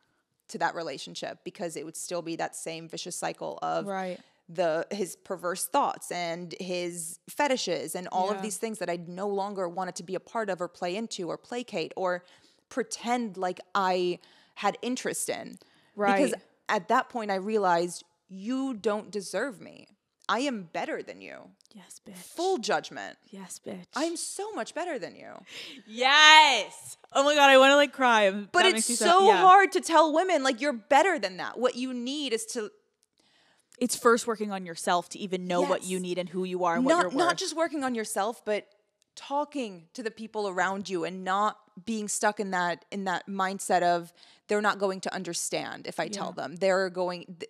to that relationship because it would still be that same vicious cycle of Right. the his perverse thoughts and his fetishes and all Yeah. of these things that I no longer wanted to be a part of or play into or placate or pretend like I had interest in. Right. Because at that point I realized you don't deserve me. I am better than you. yes bitch Full judgment. yes bitch I'm so much better than you. yes oh my god i want to like cry But That it's me so yeah. hard to tell women like you're better than that. What you need is to it's first working on yourself to even know what you need and who you are and what not you're worth. not just working on yourself, but talking to the people around you and not being stuck in that in that mindset of they're not going to understand if I tell them. They're going th-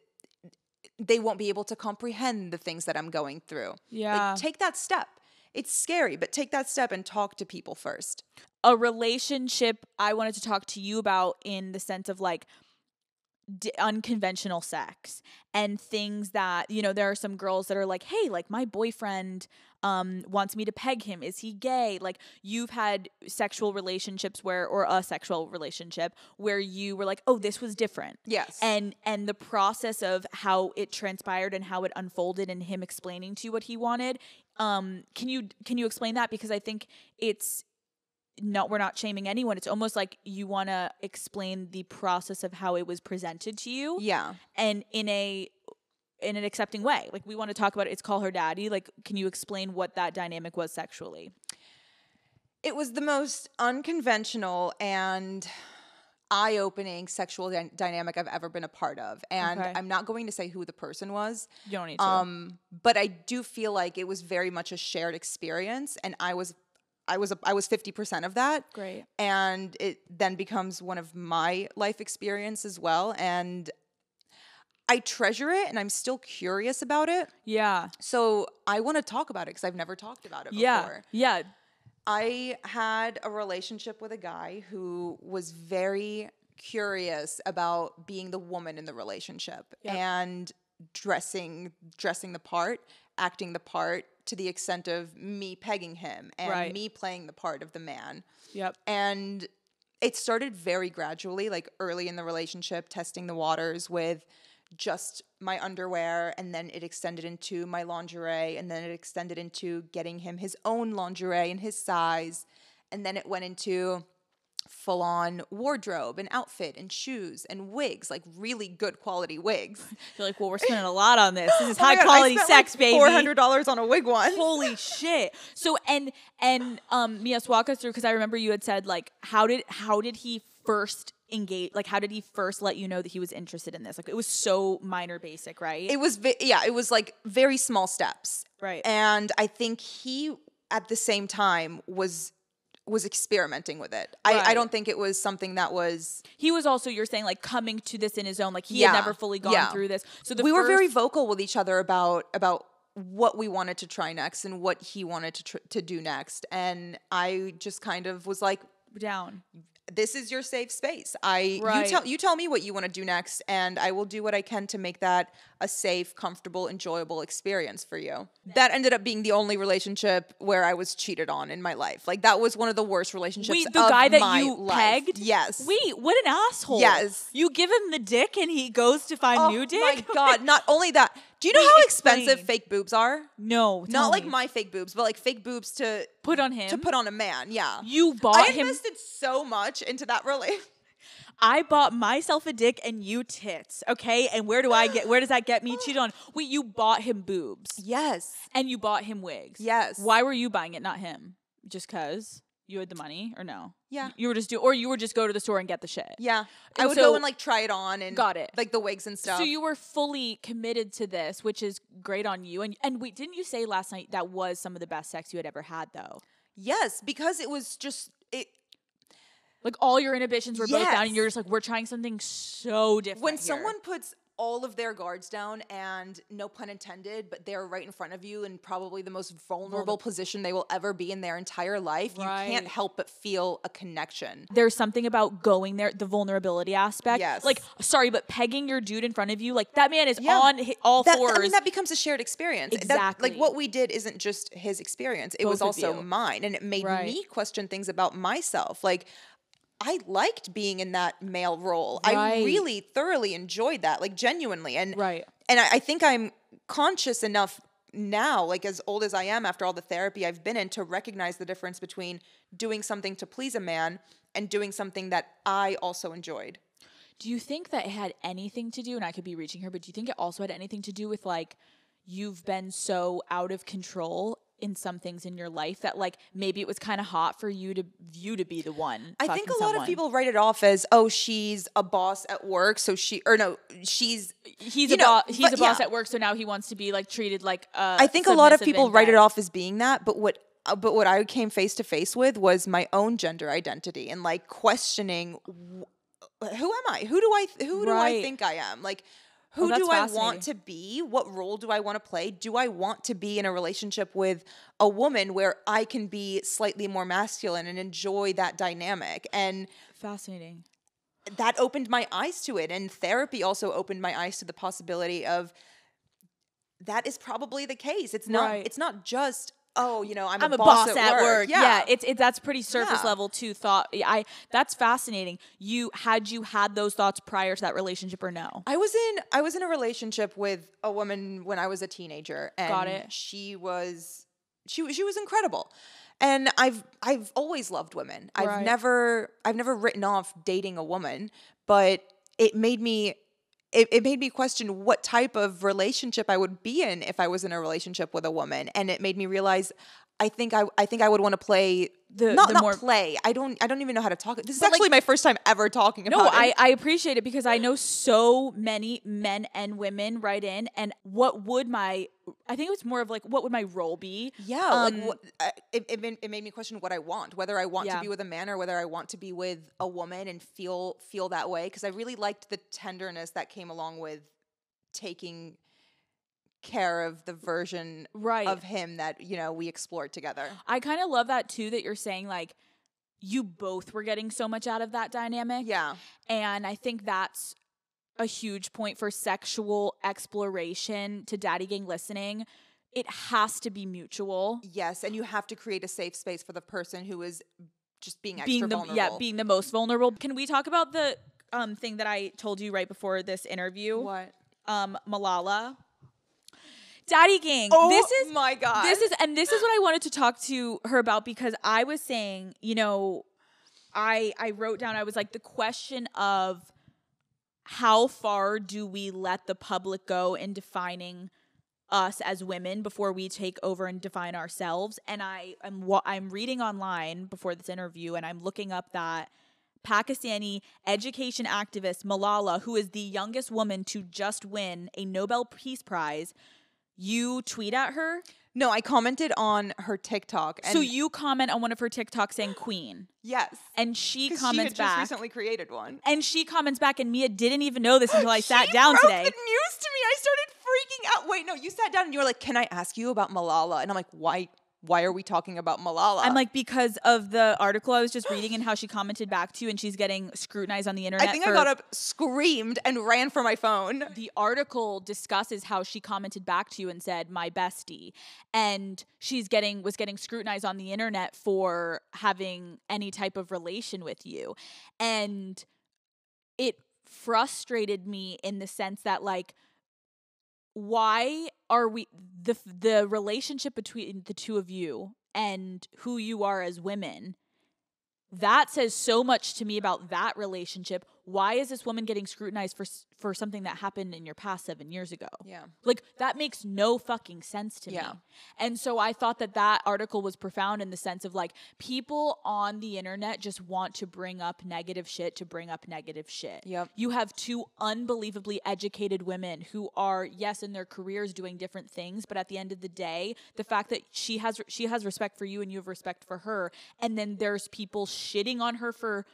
they won't be able to comprehend the things that I'm going through. Yeah. Like, take that step. It's scary, but take that step and talk to people first. a relationship I wanted to talk to you about in the sense of like d- unconventional sex and things that you know there are some girls that are like hey like my boyfriend um wants me to peg him. Is he gay? Like you've had sexual relationships where or a sexual relationship where you were like oh this was different. Yes. and and the process of how it transpired and how it unfolded and him explaining to you what he wanted um can you can you explain that? Because i think it's not we're not shaming anyone it's almost like you want to explain the process of how it was presented to you yeah. and in a in an accepting way like we want to talk about it. it's call her daddy like can you explain what that dynamic was sexually It was the most unconventional and eye opening sexual dy- dynamic I've ever been a part of. And Okay. I'm not going to say who the person was. you don't need to Um, but I do feel like it was very much a shared experience, and I was, I was, a, I was fifty percent of that, great. And it then becomes one of my life experience as well, and I treasure it, and I'm still curious about it. yeah. So I want to talk about it because I've never talked about it yeah. before. yeah. I had a relationship with a guy who was very curious about being the woman in the relationship Yep. and dressing dressing the part, acting the part to the extent of me pegging him and Right. me playing the part of the man. yep And it started very gradually, like early in the relationship, testing the waters with just my underwear. And then it extended into my lingerie. And then it extended into getting him his own lingerie and his size. And then it went into full on wardrobe and outfit and shoes and wigs, like really good quality wigs. <laughs> you're like well we're spending a lot on this this is <laughs> Oh high God, quality sex like, baby $400 on a wig once. Holy <laughs> shit! So and and um, Mias, walk us through because I remember you had said like, how did how did he first engage? Like, how did he first let you know that he was interested in this? Like, it was so minor, basic, right? It was, ve- yeah, it was like very small steps. right. and I think he at the same time was was experimenting with it. I, I don't think it was something that was. he was also you're saying like coming to this in his own. Like he Yeah, had never fully gone yeah. through this. So the we were very vocal with each other about about what we wanted to try next and what he wanted to tr- to do next, and I just kind of was like. down. This is your safe space. I Right. you tell you tell me what you want to do next, and I will do what I can to make that a safe, comfortable, enjoyable experience for you. That ended up being the only relationship where I was cheated on in my life. Like that was one of the worst relationships. Wait, the guy that you life. pegged? Yes. Wait, what an asshole! Yes. you give him the dick and he goes to find Oh new dick. my <laughs> god! Not only that. Do you know Wait, how expensive explain. fake boobs are? no, Not like me. my fake boobs, but like fake boobs to put on him. to put on a man. Yeah. you bought I him. invested so much into that relationship. <laughs> I bought myself a dick and you tits, okay? And where do I get where does that get me cheated on? Wait, you bought him boobs Yes. and you bought him wigs. Yes. Why were you buying it, not him? Just cuz you had the money or no? Yeah. You were just do or you were just go to the store and get the shit. Yeah. I would so- go and like try it on and Got it. like the wigs and stuff. So you were fully committed to this, which is great on you. And and wait, didn't you say last night that was some of the best sex you had ever had though? yes, because it was just it Like all your inhibitions were both down and you're just like we're trying something so different. when here." someone puts all of their guards down and no pun intended but they're right in front of you in probably the most vulnerable position they will ever be in their entire life you can't help but feel a connection there's something about going there, the vulnerability aspect. Yes. Like, sorry, but pegging your dude in front of you, like that man is Yeah. on all that, fours. I mean, that becomes a shared experience. That- Exactly. like what we did isn't just his experience; it was Both of also you. mine, and it made Right. me question things about myself. Like, I liked being in that male role. I really thoroughly enjoyed that, like genuinely, and Right. And I, I think I'm conscious enough now, like as old as I am, after all the therapy I've been in, to recognize the difference between doing something to please a man and doing something that I also enjoyed. do you think that it had anything to do, and I could be reaching her, but do you think it also had anything to do with like you've been so out of control in some things in your life that like maybe it was kind of hot for you to you to be the one? I think a fucking lot of people write it off as, oh, she's a boss at work, so she, or no, she's. He's a boss. He's but a boss yeah. at work, so now he wants to be like treated like. Uh, I think a lot of people write it off as being that, but what. uh, But what I came face to face with was my own gender identity and like questioning, wh- who am I? Who do I? Who do I think I am? Like, Oh, Who that's do I want to be? What role do I want to play? Do I want to be in a relationship with a woman where I can be slightly more masculine and enjoy that dynamic? And Fascinating. that opened my eyes to it. And therapy also opened my eyes to the possibility of that is probably the case. It's not Right. it's not just, oh, you know, I'm, I'm a boss, at work. work. Yeah. it's it that's pretty surface Yeah. level too thought. I that's fascinating. You had you had those thoughts prior to that relationship or no? I was in I was in a relationship with a woman when I was a teenager and Got it. she was she was she was incredible. And I've I've always loved women. I've Right. never I've never written off dating a woman, but it made me it, it made me question what type of relationship I would be in if I was in a relationship with a woman. And it made me realize I think I I think I would want to play The- not the not more- play. I don't I don't even know how to talk. This is But, like- actually my first time ever talking No, about I, it. I I appreciate it because I know so many men and women write in and what would my I think it was more of like what would my role be? Yeah, Um, like what, uh, it, it, made, it made me question what I want, whether I want Yeah. to be with a man or whether I want to be with a woman and feel feel that way. Because I really liked the tenderness that came along with taking care of the version Right. of him that you know we explored together. I kind of love that too that you're saying like you both were getting so much out of that dynamic. Yeah, And I think that's a huge point for sexual exploration to daddy gang listening. It has to be mutual. yes, and you have to create a safe space for the person who is just being extra being the vulnerable. yeah, being the most vulnerable. Can we talk about the um thing that I told you right before this interview? what? Um Malala. Daddy gang. Oh this is my god! this is and this is what I wanted to talk to her about because I was saying, you know, I I wrote down I was like the question of how far do we let the public go in defining us as women before we take over and define ourselves and I am what I'm reading online before this interview and I'm looking up that Pakistani education activist Malala who is the youngest woman to just win a Nobel Peace Prize you tweet at her no, I commented on her TikTok, and so you comment on one of her TikToks saying queen yes, and she comments she back just recently created one. and she comments back and Mia didn't even know this until I <laughs> sat down broke today. The news to me. I started freaking out. Wait, no, you sat down and you were like, "Can I ask you about Malala?" And I'm like, "Why? Why are we talking about Malala?" I'm like because of the article I was just reading and how she commented back to you and she's getting scrutinized on the internet. I think I got up, screamed, and ran for my phone. the article discusses how she commented back to you and said my bestie and she's getting was getting scrutinized on the internet for having any type of relation with you and it frustrated me in the sense that like why are we the the relationship between the two of you and who you are as women that says so much to me about that relationship why is this woman getting scrutinized for for something that happened in your past 7 years ago Yeah. like that makes no fucking sense to Yeah. me. And so I thought that that article was profound in the sense of like people on the internet just want to bring up negative shit to bring up negative shit. Yep. You have two unbelievably educated women who are yes in their careers doing different things, but at the end of the day, the fact that she has she has respect for you and you have respect for her and then there's people shitting on her for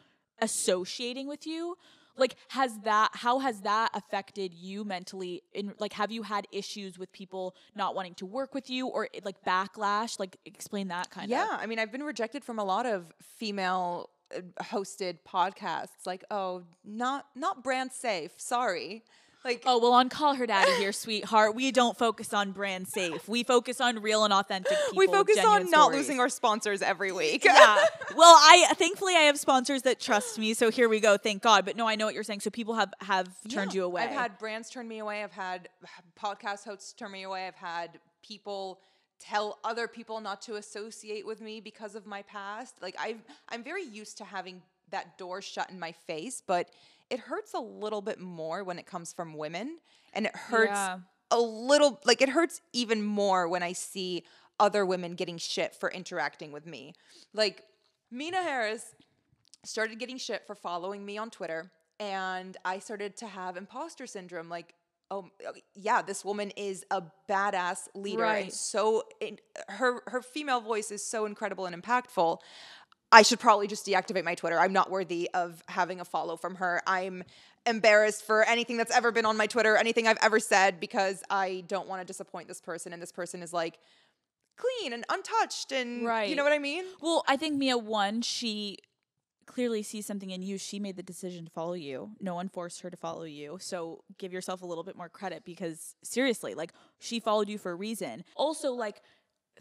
associating with you like has that how has that affected you mentally in like have you had issues with people not wanting to work with you or like backlash like explain that kind of Yeah, I mean, I've been rejected from a lot of female uh, hosted podcasts. Like, oh, not not brand safe. Sorry. Like, oh well on call her daddy here sweetheart we don't focus on brand safe we focus on real and authentic people we focus on not stories. losing our sponsors every week. yeah. <laughs> Well, I thankfully I have sponsors that trust me, so here we go. Thank God. But no, I know what you're saying. So people have have turned Yeah. you away. I've had brands turn me away. I've had podcast hosts turn me away. I've had people tell other people not to associate with me because of my past. Like I've I'm very used to having that door shut in my face, but it hurts a little bit more when it comes from women and it hurts Yeah. a little like it hurts even more when I see other women getting shit for interacting with me. Like Meena Harris started getting shit for following me on Twitter, and I started to have imposter syndrome. Like, oh yeah, this woman is a badass leader, and so in, her her female voice is so incredible and impactful. I should probably just deactivate my Twitter. I'm not worthy of having a follow from her. I'm embarrassed for anything that's ever been on my Twitter, anything I've ever said, because I don't want to disappoint this person. And this person is like clean and untouched. And you know what I mean? Well, I think Mia one, she clearly sees something in you. She made the decision to follow you. No one forced her to follow you. So give yourself a little bit more credit because seriously, like she followed you for a reason. Also, like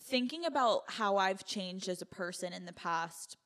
thinking about how I've changed as a person in the past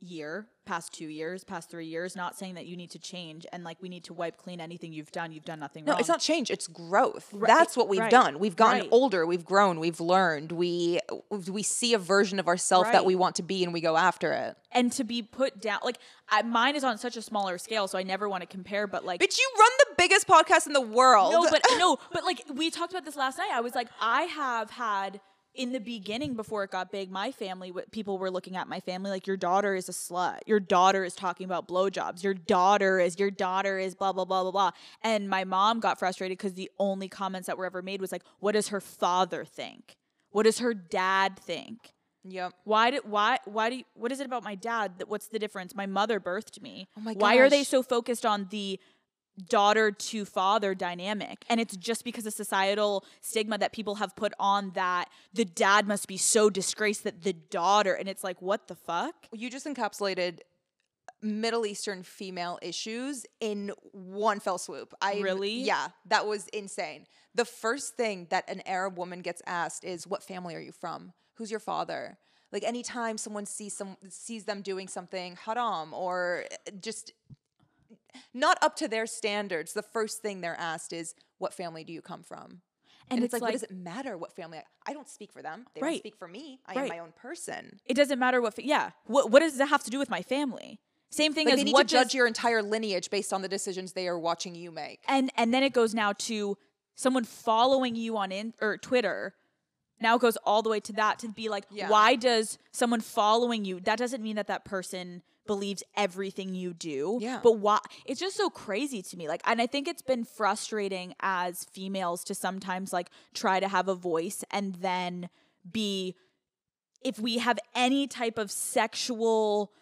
year, past two years, past three years, not saying that you need to change and like we need to wipe clean anything you've done. You've done nothing No, wrong. it's not change, it's growth. Right, That's what we've right, done. We've gotten right. older, we've grown, we've learned. We we see a version of ourselves that we want to be and we go after it. and to be put down like I, mine is on such a smaller scale so i never want to compare but like but you run the biggest podcast in the world. no but <laughs> no but like we talked about this last night i was like i have had in the beginning before it got big my family people were looking at my family like your daughter is a slut your daughter is talking about blowjobs your daughter is your daughter is blah blah blah blah blah and my mom got frustrated because the only comments that were ever made was like what does her father think what does her dad think Yep. why did why why do you, what is it about my dad that what's the difference? My mother birthed me. Oh my why are they so focused on the daughter to father dynamic? And it's just because of societal stigma that people have put on that the dad must be so disgraced that the daughter and it's like what the fuck? You just encapsulated Middle Eastern female issues in one fell swoop. I Really? Yeah, that was insane. The first thing that an Arab woman gets asked is, "What family are you from? Who's your father?" Like anytime someone sees some sees them doing something haram or uh, just not up to their standards, the first thing they're asked is, "What family do you come from?" And, it's, like, what does it matter what family? I, I don't speak for them. They don't speak for me. I am my own person. It doesn't matter what fa- yeah. What what does that have to do with my family? Same thing Like as they need what to judge does- your entire lineage based on the decisions they are watching you make. and and then it goes now to someone following you on in or Twitter. Now it goes all the way to that to be like, Yeah. why does someone following you? That doesn't mean that that person believes everything you do. Yeah. But why? It's just so crazy to me. Like, and I think it's been frustrating as females to sometimes like try to have a voice and then be, if we have any type of sexual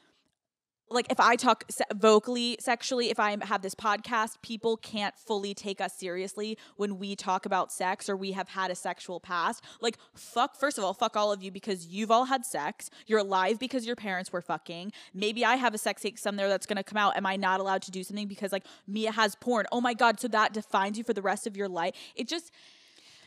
like if I talk se- vocally sexually, if I have this podcast, people can't fully take us seriously when we talk about sex or we have had a sexual past. Like fuck, first of all, fuck all of you because you've all had sex. You're alive because your parents were fucking. Maybe I have a sex tape somewhere that's gonna come out. Am I not allowed to do something because like Mia has porn? Oh my god, so that defines you for the rest of your life. It just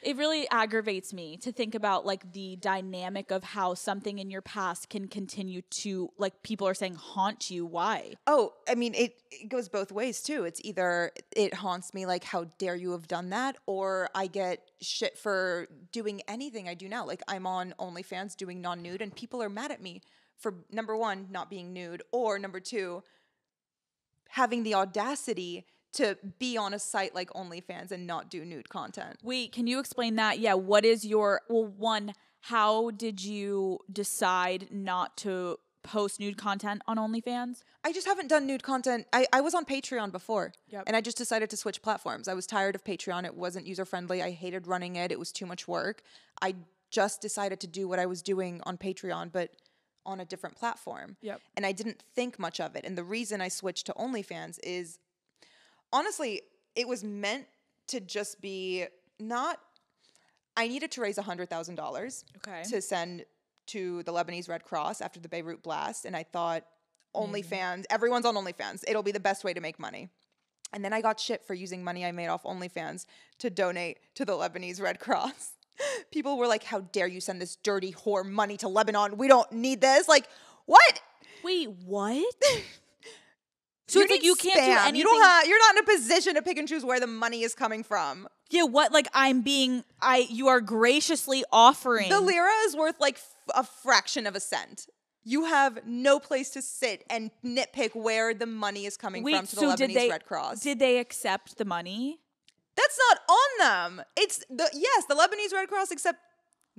it really aggravates me to think about like the dynamic of how something in your past can continue to like people are saying haunt you why Oh, I mean, it, it goes both ways too. It's either it haunts me, like, how dare you have done that? Or I get shit for doing anything I do now. Like, I'm on OnlyFans doing non nude, and people are mad at me for number one, not being nude, or number two, having the audacity to be on a site like OnlyFans and not do nude content. wait can you explain that yeah what is your well one how did you decide not to post nude content on OnlyFans I just haven't done nude content. I, I was on Patreon before. Yep. And I just decided to switch platforms. I was tired of Patreon. It wasn't user friendly. I hated running it. It was too much work. I just decided to do what I was doing on Patreon, but on a different platform. Yep. And I didn't think much of it. And the reason I switched to OnlyFans is honestly, it was meant to just be not. I needed to raise $100,000 okay to send to the Lebanese Red Cross after the Beirut blast, and I thought OnlyFans, mm-hmm. everyone's on OnlyFans. It'll be the best way to make money. And then I got shit for using money I made off OnlyFans to donate to the Lebanese Red Cross. <laughs> People were like, "How dare you send this dirty whore money to Lebanon? We don't need this." Like, what? wait what <laughs> so You it's like you can't do anything You don't have. You're not in a position to pick and choose where the money is coming from. yeah what like i'm being i you are graciously offering The lira is worth like f- a fraction of a cent. You have no place to sit and nitpick where the money is coming from to the Lebanese did they Red Cross. did they accept the money That's not on them. It's the yes, the Lebanese Red Cross accept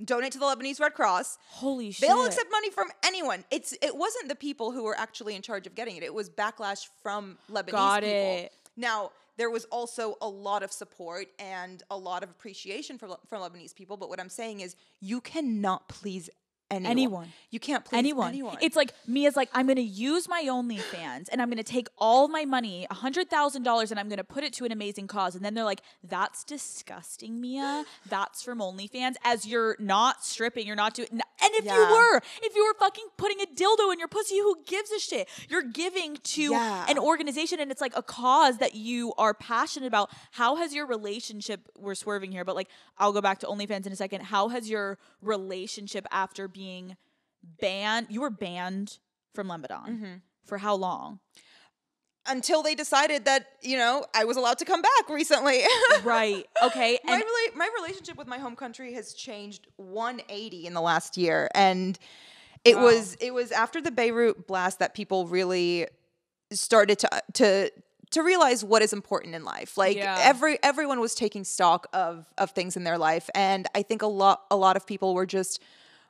donate to the Lebanese Red Cross. holy shit They'll accept money from anyone. It's it wasn't the people who were actually in charge of getting it. It was backlash from Lebanese Got people. it. Now there was also a lot of support and a lot of appreciation for from Lebanese people. But what I'm saying is, you cannot please anyone. Anyone. You can't please anyone. anyone. It's like Mia's like, I'm gonna use my OnlyFans and I'm gonna take all my money, a hundred thousand dollars, and I'm gonna put it to an amazing cause. And then they're like, That's disgusting, Mia. That's from OnlyFans. As you're not stripping, you're not doing. And if you were, if you were fucking putting a dildo in your pussy, who gives a shit? You're giving to Yeah. an organization, and it's like a cause that you are passionate about. How has your relationship? We're swerving here, but like, I'll go back to OnlyFans in a second. How has your relationship after being banned? You were banned from Lebanon Mm-hmm. for how long? until they decided that you know I was allowed to come back recently. <laughs> right. Okay. my rela- my relationship with my home country has changed 180 in the last year, and it Wow. was it was after the Beirut blast that people really started to to to realize what is important in life. Like Yeah. every everyone was taking stock of of things in their life, and I think a lot a lot of people were just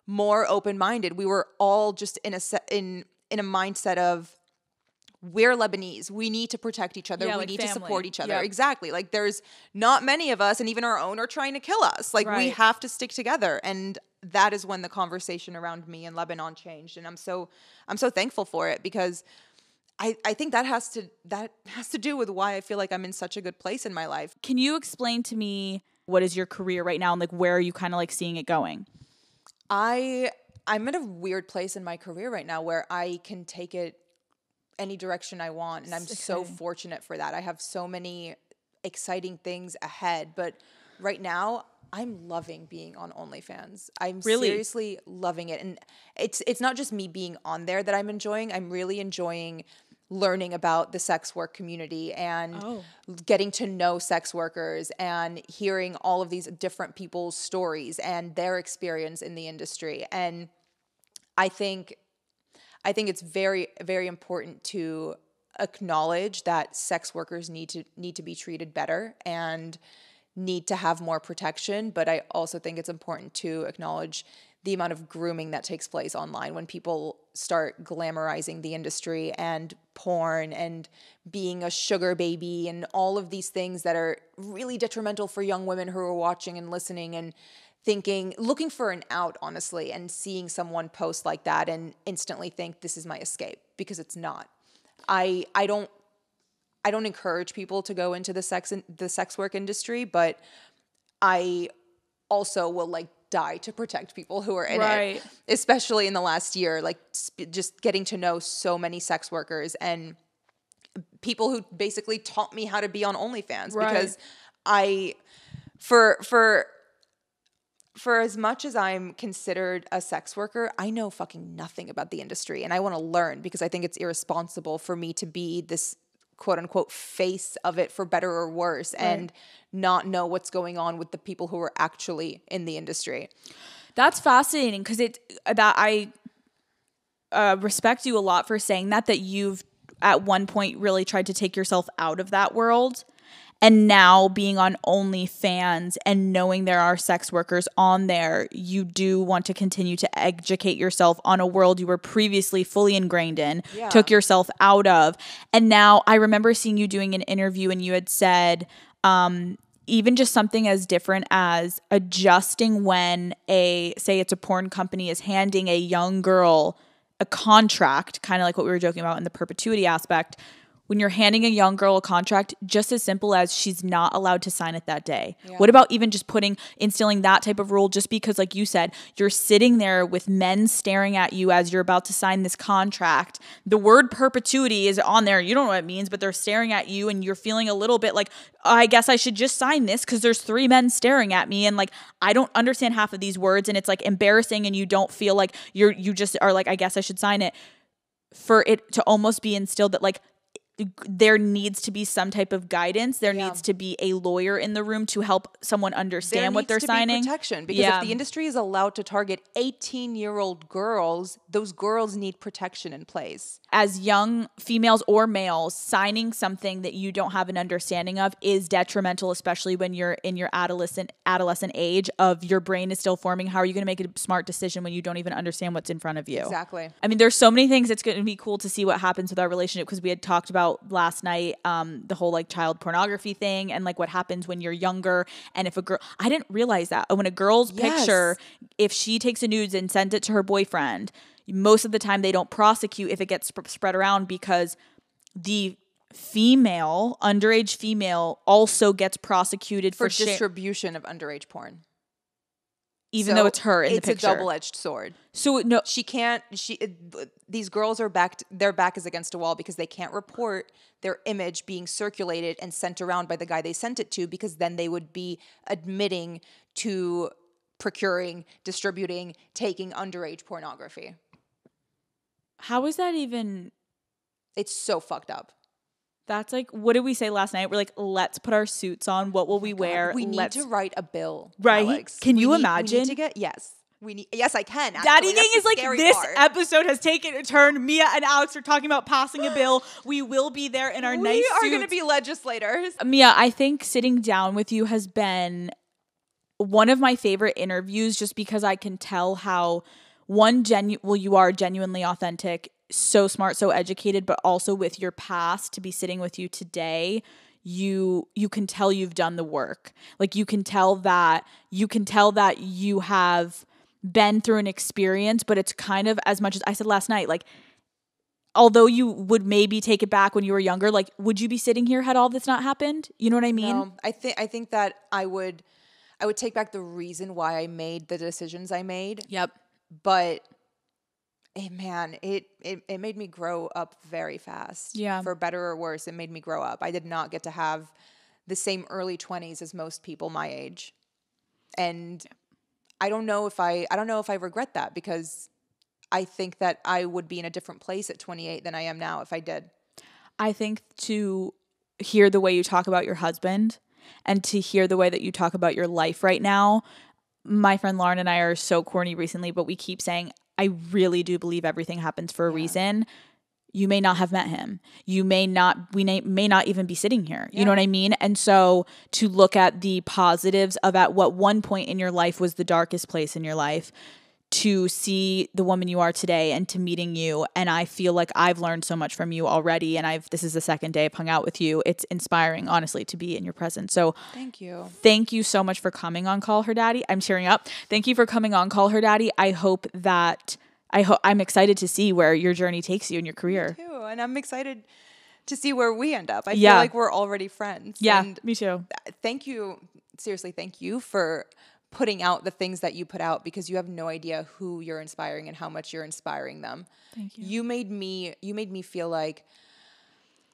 more open minded. We were all just in a se- in in a mindset of we're Lebanese. We need to protect each other. Yeah, we like need to support each other. Yep. Exactly. Like there's not many of us, and even our own are trying to kill us. Like we have to stick together. And that is when the conversation around me and Lebanon changed. And I'm so I'm so thankful for it because I, I think that has to that has to do with why I feel like I'm in such a good place in my life. can you explain to me what is your career right now and like where are you kind of like seeing it going? I I'm in a weird place in my career right now where I can take it any direction I want and I'm so fortunate for that. I have so many exciting things ahead, but right now I'm loving being on OnlyFans. I'm Really? seriously loving it and it's it's not just me being on there that I'm enjoying. I'm really enjoying learning about the sex work community and Oh. getting to know sex workers and hearing all of these different people's stories and their experience in the industry and i think i think it's very very important to acknowledge that sex workers need to need to be treated better and need to have more protection but i also think it's important to acknowledge the amount of grooming that takes place online when people start glamorizing the industry and porn and being a sugar baby and all of these things that are really detrimental for young women who are watching and listening and thinking looking for an out honestly and seeing someone post like that and instantly think this is my escape because it's not. I i don't i don't encourage people to go into the sex in, the sex work industry but i also will like die to protect people who are in Right. it especially in the last year like sp- just getting to know so many sex workers and people who basically taught me how to be on OnlyFans Right. because I for for for as much as I'm considered a sex worker, I know fucking nothing about the industry and I want to learn because I think it's irresponsible for me to be this quote unquote face of it for better or worse and not know what's going on with the people who are actually in the industry. That's fascinating because it that I uh, respect you a lot for saying that. That you've at one point really tried to take yourself out of that world, and now being on OnlyFans and knowing there are sex workers on there, you do want to continue to educate yourself on a world you were previously fully ingrained in, Yeah. took yourself out of, and now I remember seeing you doing an interview and you had said. Um, even just something as different as adjusting when a say it's a porn company is handing a young girl a contract kind of like what we were joking about in the perpetuity aspect when you're handing a young girl a contract just as simple as she's not allowed to sign it that day. What about even just putting instilling that type of rule just because like you said you're sitting there with men staring at you as you're about to sign this contract? The word perpetuity is on there. You don't know what it means but they're staring at you and you're feeling a little bit like oh, I guess I should just sign this because there's three men staring at me. And like I don't understand half of these words and it's like embarrassing and you don't feel like you're you just are like I guess I should sign it. For it to almost be instilled that like there needs to be some type of guidance there Yeah. needs to be a lawyer in the room to help someone understand there what needs they're to signing Be protection because Yeah. if the industry is allowed to target 18 year old girls, those girls need protection in place. as young females or males signing something that you don't have an understanding of is detrimental especially when you're in your adolescent adolescent age of your brain is still forming how are you going to make a smart decision when you don't even understand what's in front of you Exactly. I mean, there's so many things. It's going to be cool to see what happens with our relationship because we had talked about about last night, um, the whole like child pornography thing and like what happens when you're younger. And if a girl, I didn't realize that when a girl's Yes. picture, if she takes a nudes and sends it to her boyfriend, most of the time they don't prosecute if it gets sp- spread around because the female, underage female, also gets prosecuted For for, distribution of underage porn. Even So though it's her in it's the picture. It's a double-edged sword. so no, She can't. She. These girls are backed. Their back is against a wall because they can't report their image being circulated and sent around by the guy they sent it to because then they would be admitting to procuring, distributing, taking underage pornography. how is that even? It's so fucked up. That's like, what did we say last night? We're like, let's put our suits on. What will oh we wear? We need let's to write a bill. Right? Alex. Can We you need- We imagine? need to get yes. We need. Yes, I can. Daddy. Gang is like this part. episode has taken a turn. Mia and Alex are talking about passing a <gasps> bill. We will be there in our we nice We are going to be legislators. Mia, I think sitting down with you has been one of my favorite interviews just because I can tell how one genu well you are genuinely authentic, so smart, so educated, but also with your past to be sitting with you today, you you can tell you've done the work. Like you can tell that you can tell that you have been through an experience, but it's kind of as much as I said last night, like although you would maybe take it back when you were younger, like would you be sitting here had all this not happened? You know what I mean? No, I think I think that I would I would take back the reason why I made the decisions I made, Yep. but eh, man, it, it it made me grow up very fast. Yeah. For better or worse, it made me grow up. I did not get to have the same early 20s as most people my age. And I don't know if I I don't know if I regret that because I think that I would be in a different place at 28 than I am now if I did. I think to hear the way you talk about your husband and to hear the way that you talk about your life right now, my friend Lauren and I are so corny recently, but we keep saying, I really do believe everything happens for a reason. You may not have met him. You may not, we may, may not even be sitting here. You know what I mean? And so to look at the positives of at what one point in your life was the darkest place in your life, to see the woman you are today and to meeting you. And i feel like i've learned so much from you already. And i've this is the second day i've hung out with you. It's inspiring honestly to be in your presence. So Thank you. thank you so much for coming on call her daddy. I'm cheering up. Thank you for coming on call her daddy. I hope that i hope i'm excited to see where your journey takes you in your career. Too, and I'm excited to see where we end up. I Yeah. feel like we're already friends. yeah And me too. thank you, seriously, thank you for putting out the things that you put out because you have no idea who you're inspiring and how much you're inspiring them. Thank you. You made me you made me feel like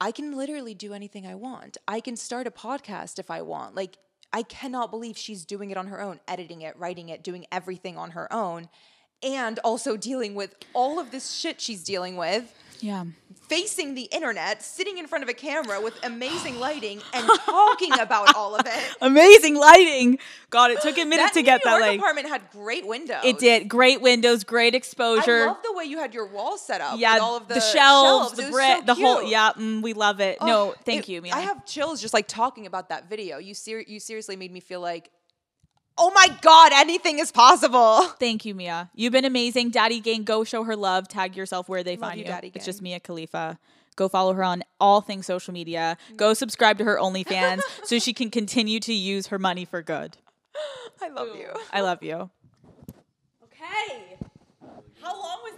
I can literally do anything I want. I can start a podcast if I want. Like I cannot believe she's doing it on her own, editing it, writing it, doing everything on her own, and also dealing with all of this shit she's dealing with yeah facing the internet, sitting in front of a camera with amazing lighting, and talking about all of it. <laughs> amazing lighting god it took a minute That to get New that York like apartment had great windows. it did great windows great exposure. I love the way you had your wall set up. yeah, with all of the, the shelves, It the brick, so the whole. Yeah, mm, we love it. no, Oh, thank it- you, Mia. I have chills just like talking about that video. You ser- you seriously made me feel like, oh my god, anything is possible. Thank you, Mia. You've been amazing, Daddy Gang. Go show her love. Tag yourself where they Love find you, you. Daddy It's just Mia Khalifa. Go follow her on all things social media. Go mm. subscribe to her OnlyFans <laughs> so she can continue to use her money for good. I love you. I love you. Okay. How long was?